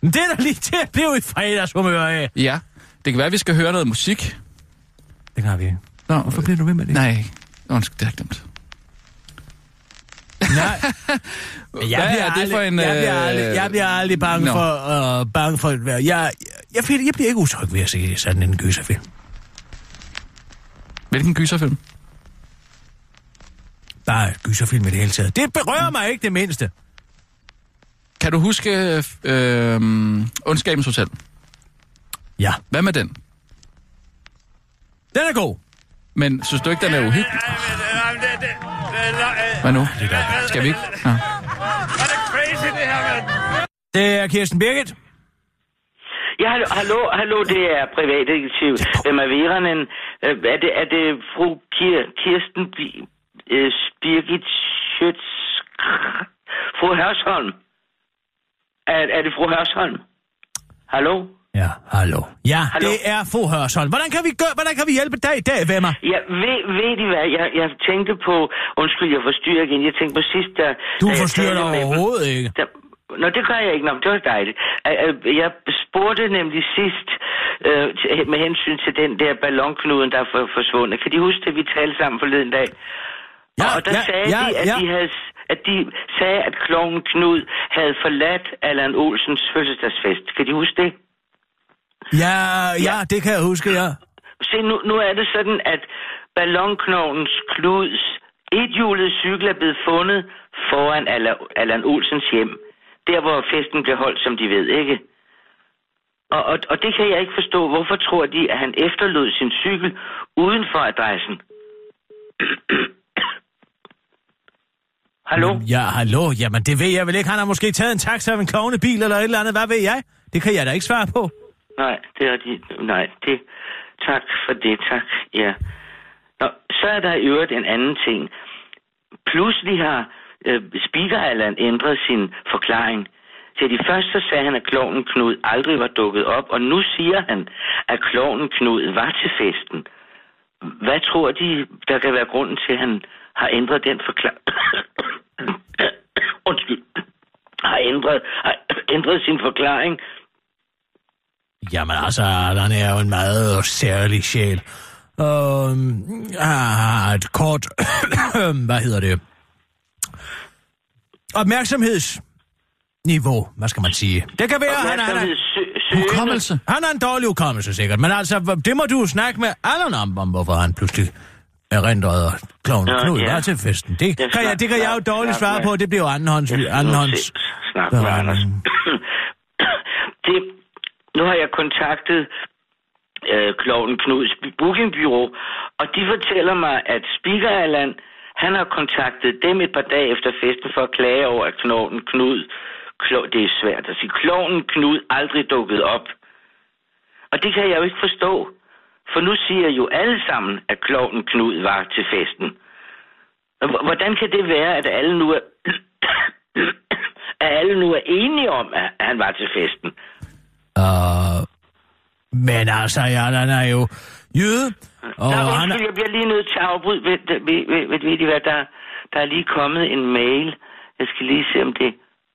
Men det er da lige til at blive i fredagshumør af. Ja, det kan være, at vi skal høre noget musik. Det kan vi ikke. Nå, Hvorfor bliver du ved med det? Nej, undskyld, det har jeg glemt. *laughs* Nej. Jeg Hvad bliver er det aldrig, for en, jeg, bliver øh, aldrig, jeg bliver aldrig bange Nå. for, uh, bange for at være... Jeg, jeg, jeg, jeg bliver ikke utryg ved at se sådan en gyserfilm. Hvilken gyserfilm? Bare gyserfilm i det hele taget. Det berører mig ikke det mindste. Kan du huske øh, Ondskabens Hotel? Ja, Hvad med den? den er god. Men synes du ikke, den er uhyggelig? Hvad nu? Skal vi ikke? Ja. Er det crazy, det her, mand? Det er Kirsten Birgit. Ja, hallo, hallo, hallo, det er privatdetektiv. Hvem er Veranen? Øh, Er det, er det fru Kir, Kirsten Bi- øh, Birgit Schøtz? Fru Hørsholm? Er, er det fru Hørsholm? Hallo? Ja, hallo. Ja, Hallo? det er fru Hørsholm. Hvordan kan vi gøre, hvordan kan vi hjælpe dig i dag, Vemmer? Ja, ved, ved I hvad? Jeg, jeg tænkte på... Undskyld, jeg forstyrrer igen. Jeg tænkte på sidst, da... Du da forstyrrer dig talte med- overhovedet ikke. Der, Nå, det gør jeg ikke. Nå, det var dejligt. Jeg spurgte nemlig sidst øh, med hensyn til den der ballonknuden, der er for, forsvundet. Kan de huske det, vi talte sammen forleden dag? Ja, og der ja, sagde ja, de, at ja. de havde at de sagde, at kloven Knud havde forladt Allan Olsens fødselsdagsfest. Kan de huske det? Ja, ja, det kan jeg huske, ja. Se, nu, nu er det sådan, at ballonknovens Knuds ethjulede cykel er blevet fundet foran Alla- Allan Olsens hjem. Der, hvor festen blev holdt, som de ved, ikke? Og, og, og det kan jeg ikke forstå. Hvorfor tror de, at han efterlod sin cykel uden for adressen? *clears throat* Hallo? Ja, hallo. Jamen, det ved jeg vel ikke. Han har måske taget en taxa af en klovnebil eller et eller andet. Hvad ved jeg? Det kan jeg da ikke svare på. Nej, det er de... Nej, det... Tak for det, tak. Ja. Nå, så er der i øvrigt en anden ting. Pludselig har øh, Speaker Allan ændret sin forklaring. Til de første så sagde han, at kloven Knud aldrig var dukket op, og nu siger han, at kloven Knud var til festen. Hvad tror de, der kan være grunden til, at han har ændret den forklaring? *coughs* *coughs* Undskyld. Har ændret, har *coughs* ændret sin forklaring Jamen altså, han er jo en meget særlig sjæl. Um, har et kort... *coughs* hvad hedder det? Opmærksomhedsniveau, hvad skal man sige? Det kan være, han, er. Hukommelse. han er en dårlig hukommelse, sikkert. Men altså, det må du snakke med Allan om, om hvorfor han pludselig erindrede og kloven Nå, Knud ja. var til festen. Det, Jeg kan, jeg, det kan jeg jo dårligt svare på. Det bliver jo andenhånds... andenhånds Snak med. Anders. det, *coughs* nu har jeg kontaktet øh, Kloven Knuds bookingbyrå, og de fortæller mig, at Speaker Allan, han har kontaktet dem et par dage efter festen for at klage over, at Kloven Knud, klo, det er svært at sige, Kloven Knud aldrig dukket op. Og det kan jeg jo ikke forstå, for nu siger jo alle sammen, at Kloven Knud var til festen. Hvordan kan det være, at alle nu er, *coughs* at alle nu er enige om, at han var til festen? Uh, men altså, ja, han er jo jøde, og Nå, han jeg bliver lige nødt til at afbryde. Ved, ved, ved, ved, ved I hvad, der, der er lige kommet en mail. Jeg skal lige se, om det...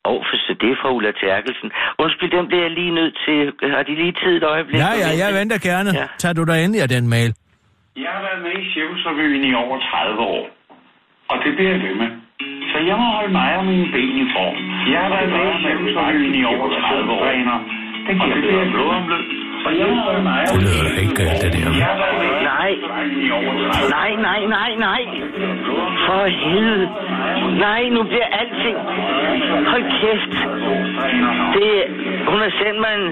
Åh, oh, for så det er fra Ulla Terkelsen. Undskyld, den bliver jeg lige nødt til. Har de lige tid et øjeblik? Ja, ja, jeg venter gerne. Ja. Tag du dig endelig af den mail. Jeg har været med i Cirkusrevyen i over 30 år. Og det bliver jeg ved med. Så jeg må holde mig og mine ben i form. Jeg har været med i Cirkusrevyen i over 30 år. Det blodomløb. Må holde mig og Det lyder da ikke galt, det der. Nej. Cirkusrevyen i over 30 år. Nej, nej, nej, nej. For helvede. Nej, nu bliver alting... Hold kæft. Det... Hun har sendt mig en...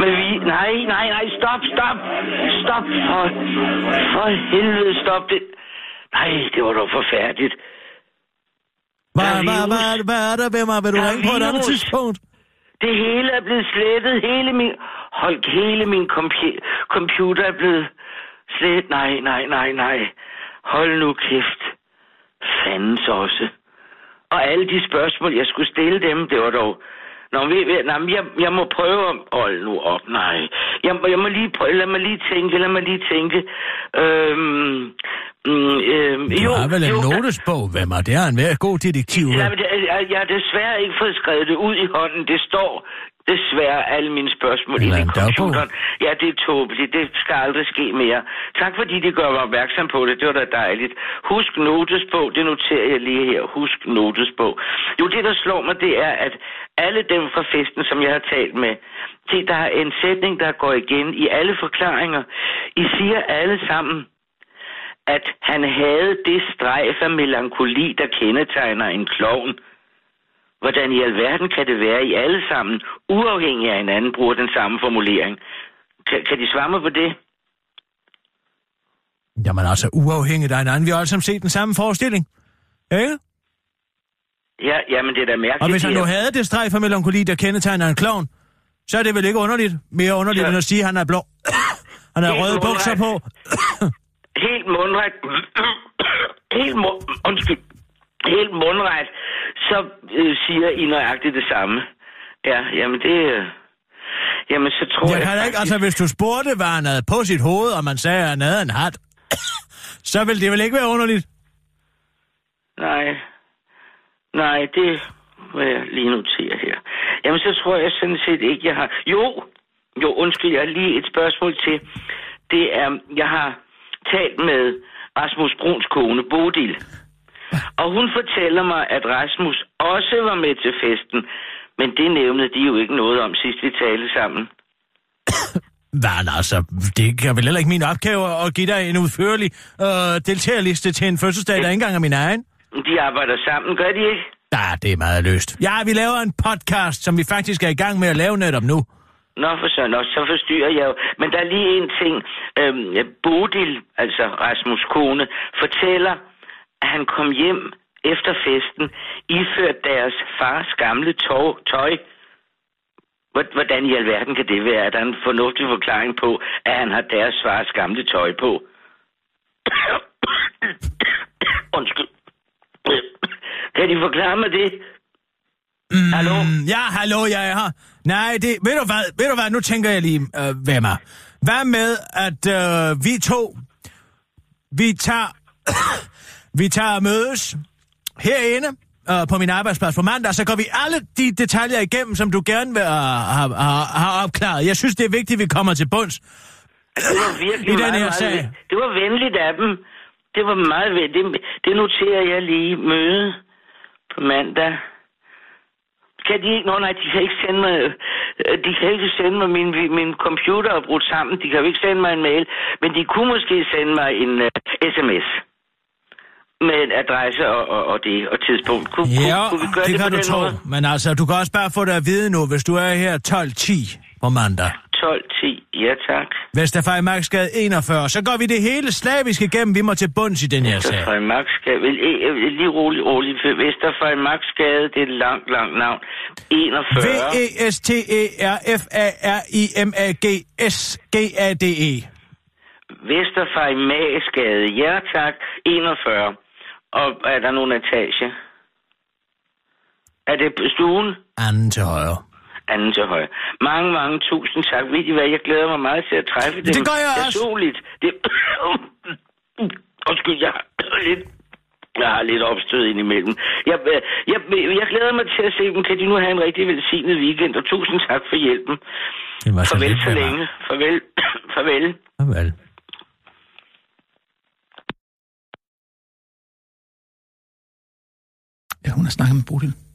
Med vi... Nej, nej, nej. Stop, stop. Stop. For, for helvede, stop det. Nej, det var dog forfærdeligt. Hvad, hvad, hvad, hvad er der ved mig? Vil du ringe på et andet tidspunkt? Det hele er blevet slettet. Hele min... Hold hele min compu- computer er blevet slettet. Nej, nej, nej, nej. Hold nu kæft. Fandens også. Og alle de spørgsmål, jeg skulle stille dem, det var dog... Nå, vi, vi, nej, jeg, jeg må prøve at... Hold nu op, nej. Jeg, jeg må lige prøve, lad mig lige tænke, lad mig lige tænke. Øhm, mm, øhm, Du jo, har vel en jo, notesbog, hvem er det? Er en hver god detektiv? Ja, men jeg, jeg har desværre ikke fået skrevet det ud i hånden. Det står desværre alle mine spørgsmål i computeren. Ja, det er tåbeligt. Det skal aldrig ske mere. Tak fordi de gør mig opmærksom på det. Det var da dejligt. Husk notesbog. Det noterer jeg lige her. Husk notesbog. Jo, det der slår mig, det er, at alle dem fra festen, som jeg har talt med, se, der er en sætning, der går igen i alle forklaringer. I siger alle sammen, at han havde det strejf af melankoli, der kendetegner en klovn. Hvordan i alverden kan det være, at I alle sammen, uafhængig af hinanden, bruger den samme formulering? Kan, kan de svare mig på det? Jamen altså, uafhængigt af hinanden. Vi har alle sammen set den samme forestilling. Ikke? Ja, jamen det er da mærkeligt. Og hvis han nu havde det streg for melankoli, der kendetegner en klovn, så er det vel ikke underligt. Mere underligt, Ja. end at sige, at han er blå. *coughs* han har røde bukser på. Helt mundret. helt mund... Undskyld. Helt mundret. Så øh, siger I nøjagtigt det samme. Ja, jamen det... Øh, jamen så tror jeg... Jeg kan da ikke, altså hvis du spurgte, hvad han havde på sit hoved, og man sagde, at han havde en hat, *coughs* så ville det vel ikke være underligt. Nej. Nej, det må jeg lige notere her. Jamen, så tror jeg sådan set ikke, jeg har... Jo, jo, undskyld, jeg har lige et spørgsmål til. Det er, jeg har talt med Rasmus Bruns kone, Bodil. Og hun fortæller mig, at Rasmus også var med til festen. Men det nævnede de jo ikke noget om sidst vi talte sammen. Hvad altså, det er vel heller ikke min opgave at give dig en udførlig øh, deltagerliste til en fødselsdag, der ikke engang er min egen. De arbejder sammen, gør de ikke? Ja, det er meget løst. Ja, vi laver en podcast, som vi faktisk er i gang med at lave netop nu. Nå, for så, nå, så forstyrrer jeg jo. Men der er lige en ting. Øhm, Bodil, altså Rasmus kone, fortæller, at han kom hjem efter festen, iført deres fars gamle tøj. tøj. Hvor- Hvordan i alverden kan det være? Er der en fornuftig forklaring på, at han har deres fars gamle tøj på? *coughs* Undskyld. *coughs* Kan de forklare mig det? Mm, Hallo? Ja, hallo, jeg er her. Nej, det, ved du hvad, ved du hvad, nu tænker jeg lige, øh, hvem er. Hvad med, at øh, vi to, vi tager, *coughs* vi tager og mødes herinde øh, på min arbejdsplads på mandag, så går vi alle de detaljer igennem, som du gerne vil uh, have, have, have opklaret. Jeg synes, det er vigtigt, at vi kommer til bunds. Det var virkelig I den meget, her meget, sag. ven- Det var venligt af dem. Det var meget venligt. Det, det noterer jeg lige. Møde på mandag. Kan de ikke? Nå nej, de kan ikke sende mig... øh, De kan ikke sende mig... Min, min computer er brudt sammen. De kan jo ikke sende mig en mail. Men de kunne måske sende mig en uh, sms. Med en adresse og, og, og det og tidspunkt. Kunne, Ja, kunne, kunne vi gøre det, det, kan på du den tro. måde? Men altså, du kan også bare få det at vide nu, hvis du er her 12.10 på mandag. 12.10. Ja, tak. Vesterfejmarksgade 41. Så går vi det hele slavisk igennem. Vi må til bunds i den her sag. Vesterfejmarksgade. Eh, lige roligt, roligt. Vesterfejmarksgade, det er et langt, langt navn. 41. E V-E-S-T-E-R-F-A-R-I-M-A-G-S-G-A-D-E. Vesterfejmarksgade, ja tak. 41. Og er der nogen etage? Er det stuen? Anden til højre. Anden til højre. Mange, mange tusind tak. Ved I hvad, jeg glæder mig meget til at træffe dem. Det gør jeg også. Personligt. Det... *coughs* Undskyld, jeg har lidt... Jeg har lidt opstød indimellem. Jeg, jeg, jeg glæder mig til at se dem. Kan de nu have en rigtig velsignet weekend, og tusind tak for hjælpen. Det var så Farvel så længe. Farvel. *coughs* Farvel. Farvel. Ja, hun har snakket med Bodil.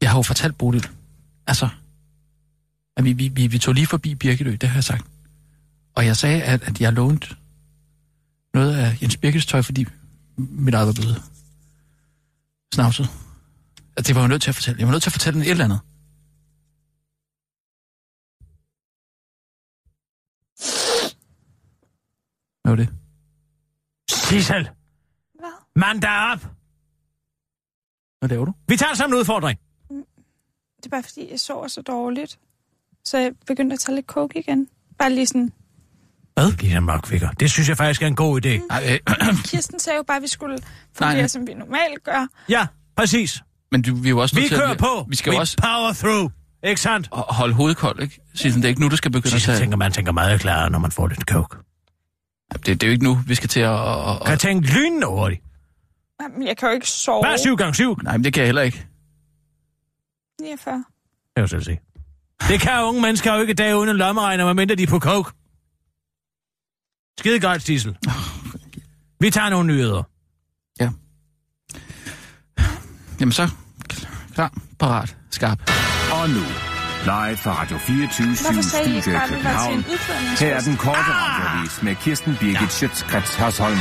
Jeg har jo fortalt Bodil, altså, at vi, vi, vi, vi tog lige forbi Birkedø, det har jeg sagt. Og jeg sagde, at, at jeg lånte noget af Jens Birkes tøj, fordi mit eget var blevet snavset. At det var jeg nødt til at fortælle. Jeg var nødt til at fortælle den et eller andet. Hvad var det? Sissel! Hvad? Mand dig op! Hvad laver du? Vi tager sammen en udfordring. Det er bare fordi, jeg sover så dårligt. Så jeg begyndte at tage lidt coke igen. Bare lige sådan... Hvad? Lina Mørkvikker. Det synes jeg faktisk er en god idé. Ej, øh, *clears throat* Kirsten sagde jo bare, at vi skulle fungere, som vi normalt gør. Ja, præcis. men du, vi er jo også Vi til at- kører på. Vi skal We jo også power through. Ikke sandt? ho- holde hovedet koldt, ikke? Sissel, det er ikke nu, du skal begynde at Så tage... tænker man tænker meget klarere, når man får lidt coke. Det, det er jo ikke nu, vi skal til at... at, at, Kan tænke lynende hurtigt. Jamen, jeg kan jo ikke sove. Hvad er 7 gange 7? Nej, men det kan jeg heller ikke. 49. Det kan jeg jo selv se. Det kan unge mennesker jo ikke i dag uden en lommeregner, medmindre de er på coke. Skide godt, Sissel. Vi tager nogle nyheder. Jamen så, klar, parat, skarp. Og nu, live fra Radio 24 Hvorfor sagde I ikke Studio i bare, at vi var til en København. Her er den korte radiovis med Kirsten Birgit Schøtzgrads Hasholm.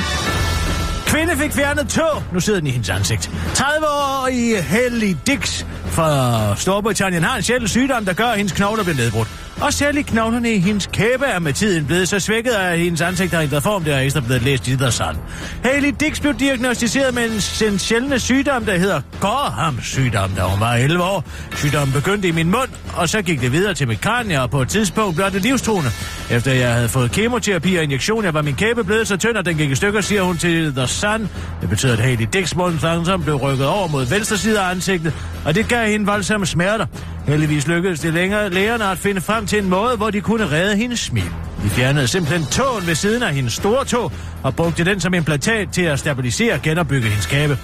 Kvinde fik fjernet tog. Nu sidder den i hendes ansigt. 30 år i Helly Dix fra Storbritannien har en sjældent sygdom, der gør, at hendes knogler bliver nedbrudt. Og særligt knoglerne i hendes kæbe er med tiden blevet så svækket, at hendes ansigt har ændret form. Det er ekstra blevet læst i der sand. Haley Dix blev diagnostiseret med en, en sjældne sygdom, der hedder Gorham sygdom, da hun var 11 år. Sygdommen begyndte i min mund, og så gik det videre til mit kranie, og på et tidspunkt blev det livstruende. Efter jeg havde fået kemoterapi og injektioner, var min kæbe blevet så tynd, at den gik i stykker, siger hun til The Sun. Det betyder, at Haley Dix mund langsomt blev rykket over mod venstre side af ansigtet, og det gav hende voldsomme smerter. Heldigvis lykkedes det længere lægerne at finde frem til en måde, hvor de kunne redde hendes smil. De fjernede simpelthen tåen ved siden af hendes store tog og brugte den som implantat til at stabilisere og genopbygge hendes kæbe.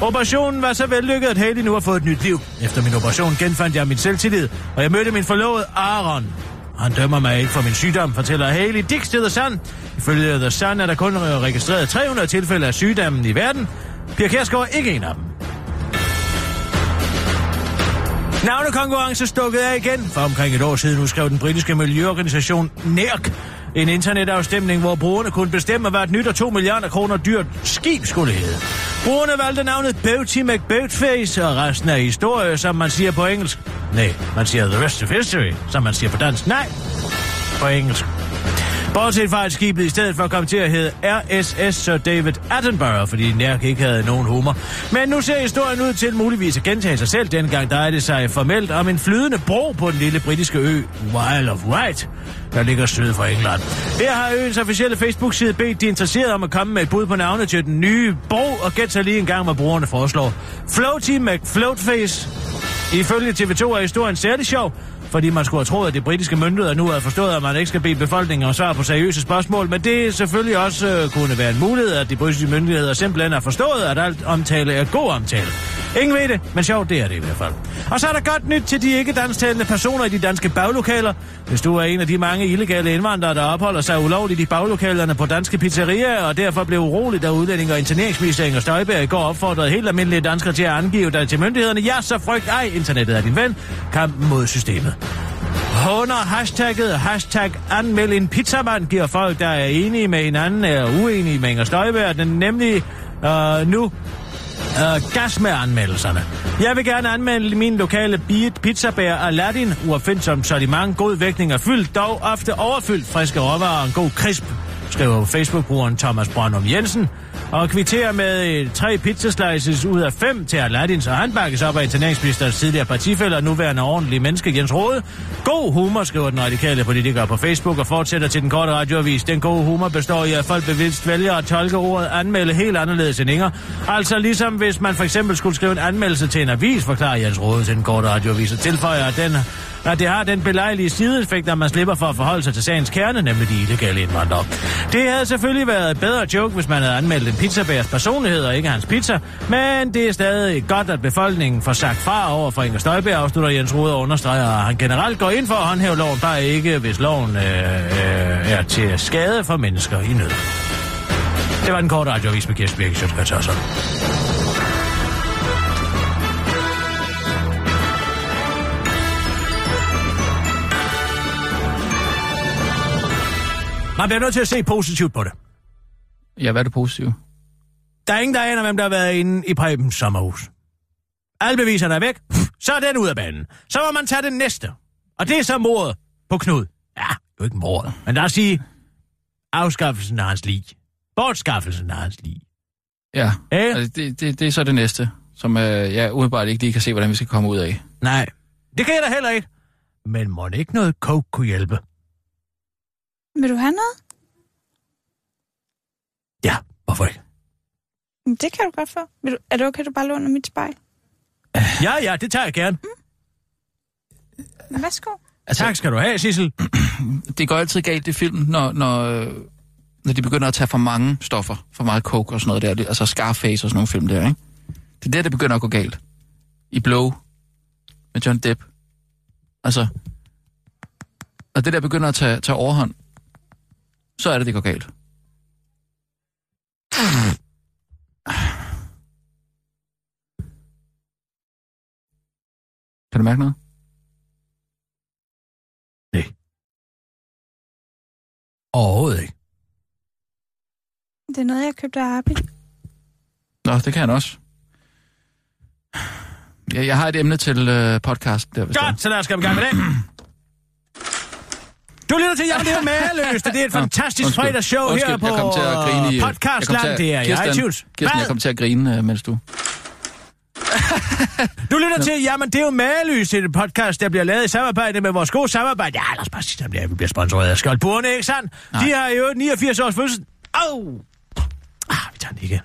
Operationen var så vellykket, at Haley nu har fået et nyt liv. Efter min operation genfandt jeg min selvtillid, og jeg mødte min forlovede Aaron. Han dømmer mig ikke for min sygdom, fortæller Haley Dix til The Sun. Ifølge The Sun er der kun registreret 300 tilfælde af sygdommen i verden. Pia Kjærsgaard er ikke en af dem. Navnekonkurrence stukket af igen. For omkring et år siden udskrev den britiske miljøorganisation NERC en internetafstemning, hvor brugerne kunne bestemme, hvad et nyt og 2 milliarder kroner dyrt skib skulle hedde. Brugerne valgte navnet Beauty McBoatface, og resten af historie, som man siger på engelsk. Nej, man siger the rest of history, som man siger på dansk. Nej, på engelsk. Bortset fra, at skibet i stedet for kom til at hedde RSS Sir David Attenborough, fordi Nærk ikke havde nogen humor. Men nu ser historien ud til muligvis at gentage sig selv. Dengang drejede det sig formelt om en flydende bro på den lille britiske ø Isle of Wight, der ligger syd for England. Her har øens officielle Facebook-side bedt de interesserede om at komme med et bud på navnet til den nye bro, og gæt så lige en gang, hvad brugerne foreslår. Floaty McFloatface. Ifølge TV2 er historien særlig sjov, fordi man skulle have troet, at de britiske myndigheder nu havde forstået, at man ikke skal bede befolkningen om svar på seriøse spørgsmål, men det er selvfølgelig også øh, kunne være en mulighed, at de britiske myndigheder simpelthen har forstået, at alt omtale er god omtale. Ingen ved det, men sjovt det er det i hvert fald. Og så er der godt nyt til de ikke dansktalende personer i de danske baglokaler. Hvis du er en af de mange illegale indvandrere, der opholder sig ulovligt i baglokalerne på danske pizzerier, og derfor blev uroligt, da udlænding og interneringsminister Inger Støjberg i går opfordrede helt almindelige danskere til at angive dig til myndighederne, ja, så frygt ej, internettet er din ven, kampen mod systemet. Under hashtagget hashtag anmeld en pizzamand giver folk, der er enige med hinanden eller uenige med Inger Støjberg, den nemlig øh, nu øh, gas med anmeldelserne. Jeg vil gerne anmelde min lokale beat pizzabær Aladdin, uopfindsom sortiment, god vægtning og fyldt, dog ofte overfyldt friske råvarer og en god crisp skriver Facebook-brugeren Thomas Brøndum Jensen, og kvitterer med øh, tre pizzaslices ud af fem til Aladdin, så han bakkes op af interneringsministerens tidligere partifælder og nuværende ordentlige menneske Jens Rode. God humor, skriver den radikale politiker på Facebook og fortsætter til den korte radioavis. Den gode humor består i, at folk bevidst vælger at tolke ordet anmelde helt anderledes end Inger. Altså ligesom hvis man for eksempel skulle skrive en anmeldelse til en avis, forklarer Jens Rode til den korte radioavis og tilføjer, at den at det har den belejlige sideeffekt, at man slipper for at forholde sig til sagens kerne, nemlig de illegale indvandrere. Det havde selvfølgelig været et bedre joke, hvis man havde anmeldt en pizzabærs personlighed og ikke hans pizza, men det er stadig godt, at befolkningen får sagt fra over for Inger Støjberg, afslutter Jens Rode og understreger, at han generelt går ind for at håndhæve loven, bare ikke hvis loven øh, øh, er til skade for mennesker i nød. Det var den korte radioavis med Kirsten Birke Man bliver nødt til at se positivt på det. Ja, hvad er det positive? Der er ingen, der aner, hvem der har været inde i Prebens sommerhus. Alle beviserne er væk. Så er den ud af banen. Så må man tage den næste. Og det er så mordet på Knud. Ja, det er jo ikke mordet. Men lad os sige afskaffelsen af hans lig. Bortskaffelsen af hans lig. Ja, Ja. altså, det, det, det er så det næste, som øh, jeg umiddelbart ikke lige kan se, hvordan vi skal komme ud af. Nej. Det kan jeg da heller ikke. Men må ikke noget coke kunne hjælpe? Vil du have noget? Ja, hvorfor ikke? Men Det kan du godt få. Vil du, er det okay, du bare låner mit spejl? Ja, ja, det tager jeg gerne. Men Værsgo. Altså, tak skal du have, Sissel. *clears throat* Det går altid galt i filmen, når, når, øh, når de begynder at tage for mange stoffer, for meget coke og sådan noget der, altså Scarface og sådan nogle film der, ikke? Det er der, det begynder at gå galt. I Blow med John Depp. Altså, når det der begynder at tage, tage overhånd, så er det, det går galt. Kan du mærke noget? Overhovedet ikke. Det er noget, jeg købte af Arbi. Nå, det kan han også. Jeg, jeg har et emne til øh, podcast. Der- Godt, så lad os komme i gang med det. Du lytter til Jamen, det er mageløst. Det er et Nå, fantastisk undskyld. fredagsshow her på jeg kom til at grine i, podcastland. Det er i Kirsten, iTunes. Kirsten, jeg kom til at grine, øh, mens du... Du lytter til Jamen, det er jo er et podcast, der bliver lavet i samarbejde med vores gode samarbejde. Ja, bare sige, at vi bliver sponsoreret af Skoldburene, ikke sandt? De har jo 89 års fødsel. Au! Ah, vi tager den igen.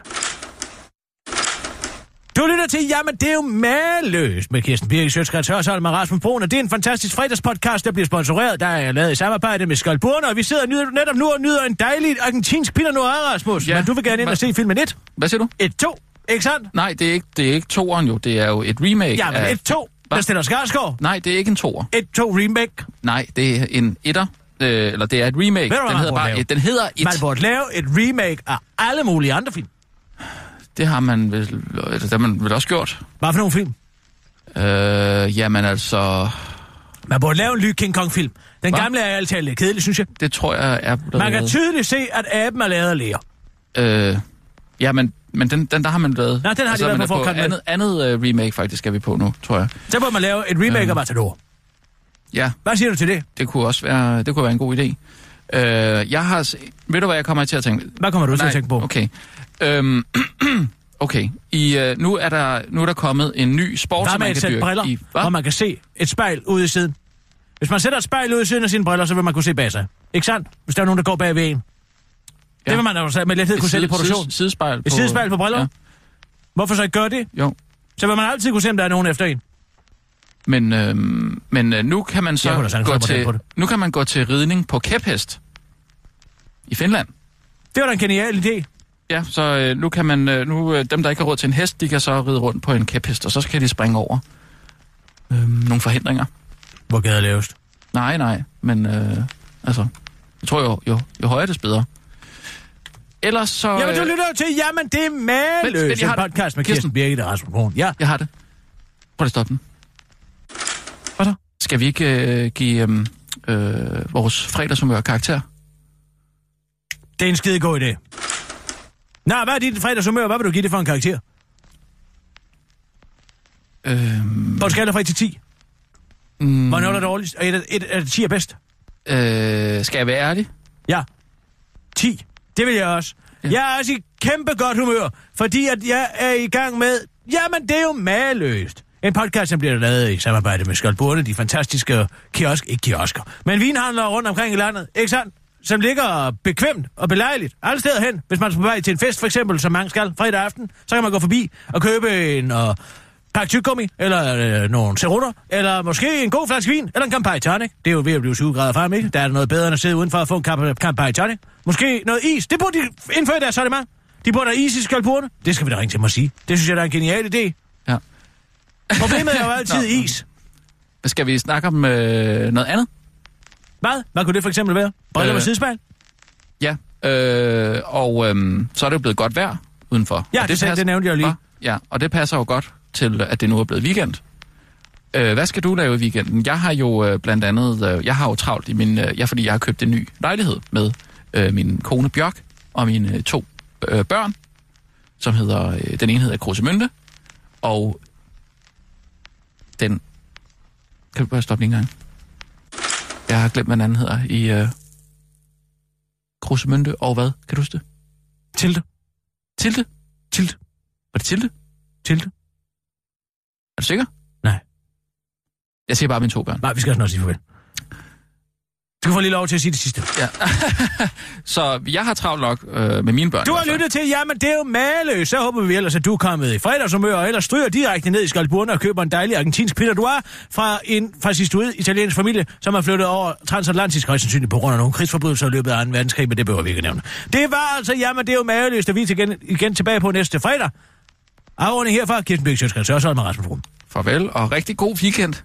Du lytter til Jamen, det er jo mageløst med Kirsten Birke, Sjøtskrets Hørsholm og Rasmus Brun, og det er en fantastisk fredagspodcast, der bliver sponsoreret. Der er lavet i samarbejde med Skoldburne, og vi sidder nyder, netop nu og nyder en dejlig argentinsk Pinot Noir, Rasmus. Ja. Men du vil gerne ind og se filmen 1. Hvad siger du? 1-2, ikke sandt? Nej, det er ikke, det er ikke toeren jo. Det er jo et remake Ja, men af... 1-2, der stiller Skarsgård. Nej, det er ikke en toer. 1-2 remake. Nej, det er en etter. Øh, eller det er et remake. Ved du, den hedder bare et. Den hedder et. Man burde lave et remake af alle mulige andre film. Det har man vel, eller det har man vel også gjort. Hvad for nogle film? Øh, jamen altså... Man burde lave en ny King Kong-film. Den Hva? gamle er altid lidt kedelig, synes jeg. Det tror jeg er... blevet Man kan tydeligt se, at aben er lavet af læger. Øh, ja, men, men den, den der har man lavet. Nej, den har de så været på forkant andet, andet uh, remake faktisk er vi på nu, tror jeg. Så burde man lave et remake Øhm. af Matador. Ja, Hvad siger du til det? det kunne også være, det kunne være en god idé. Øh, jeg har... Ved du, hvad jeg kommer til at tænke? Hvad kommer du til Nej, at tænke på? Okay. Øhm, *clears throat* okay. I, øh, nu, er der, nu er der kommet en ny sport, som man kan dyrke. briller, I, hvor man kan se et spejl ude i siden. Hvis man sætter et spejl ude i siden af sine briller, så vil man kunne se bag sig. Ikke sandt? Hvis der er nogen, der går bag ved en. Ja. Det vil man altså med lethed kunne sætte i produktion. Side, sidespejl Et sidespejl på briller? Ja, Hvorfor så ikke gøre det? jo. Så vil man altid kunne se, om der er nogen efter en. Men, øhm, men øh, nu kan man så sagtens gå til, nu kan man gå til ridning på kæphest i Finland. Det var da en genial idé. Ja, så øh, nu kan man, øh, nu øh, dem der ikke har råd til en hest, de kan så ride rundt på en kæphest, og så skal de springe over øh, nogle forhindringer. Hvor gader lavest? Nej, nej, men øh, altså, jeg tror jo, jo, jo højere det bedre. Ellers så... Jamen, du øh, lytter jo til, jamen, det er Vent, maløst. vent, jeg har En podcast med Kirsten. Kirsten Birgit og Rasmus Brun. Ja. Jeg har det. Prøv at stoppe den. Skal vi ikke øh, give øh, øh, vores fredagshumør karakter? Det er en skide god idé. Nå, hvad er dit fredagshumør? Hvad vil du give det for en karakter? Øh, På en skala fra 1 til 10. mm, Hvor er det dårligst? Og et, et, et, et 10 er bedst? øh, skal jeg være ærlig? Ja. 10. Det vil jeg også. Ja. Jeg er også i kæmpe godt humør, fordi at jeg er i gang med... Jamen, det er jo maløst. En podcast, som bliver lavet i samarbejde med Skoldburne, de fantastiske kiosk, ikke kiosker, men vinhandlere rundt omkring i landet, ikke sandt? Som ligger bekvemt og belejligt alle steder hen. Hvis man er på vej til en fest, for eksempel, som mange skal, fredag aften, så kan man gå forbi og købe en og pakke tyggegummi, eller øh, nogle cerutter, eller måske en god flaske vin, eller en Campari Tonic. Det er jo ved at blive 20 grader frem, ikke? Der er noget bedre end at sidde udenfor og få en Campari Tonic. Måske noget is. Det burde de indføre i deres sortiment. De burde have is i skalpurene. Det skal vi da ringe til mig og sige. Det synes jeg, der er en genial idé. Ja. Problemet er jo altid Nå, is. Skal vi snakke om øh, noget andet? Hvad? Hvad kunne det for eksempel være? Briller med Øh, sidespejl? Ja. Øh, og øh, så er det jo blevet godt vejr udenfor. Ja, Og det sagde- det nævnte jeg jo lige. Ja, og det passer jo godt til, at det nu er blevet weekend. Øh, hvad skal du lave i weekenden? Jeg har jo øh, blandt andet, øh, jeg har jo travlt i min, øh, ja, fordi jeg har købt en ny lejlighed med øh, min kone Bjørk og mine øh, to øh, børn, som hedder, øh, den ene hedder Krusemynte, og den, kan du bare stoppe lige en gang? Jeg har glemt, hvad den anden hedder i øh, Krusemynte, og hvad? Kan du huske det? Tilde. Tilde? Tilde. Var det Tilde? Tilde. Er du sikker? Nej. Jeg siger bare mine to børn. Nej, vi skal snart sige farvel. Du kan få lige lov til at sige det sidste. Ja. *laughs* så jeg har travlt nok øh, med mine børn. Du har lyttet til, jamen det er jo maløst. Så håber vi ellers, at du er kommet i fredagshumør, og ellers stryger direkte ned i Skalburne og køber en dejlig argentinsk pinot noir fra en fascistoid italiensk familie, som er flyttet over transatlantisk højst sandsynligt på grund af nogle krigsforbrydelser i løbet af 2. verdenskrig, men det behøver vi ikke nævne. Det var altså, jamen det er jo maløst, at vi er igen, igen tilbage på næste fredag. Afrunding herfra, Kirsten Bæk Sjøtskreds, og så er med Rasmus Brun. Farvel, og rigtig god weekend. *laughs*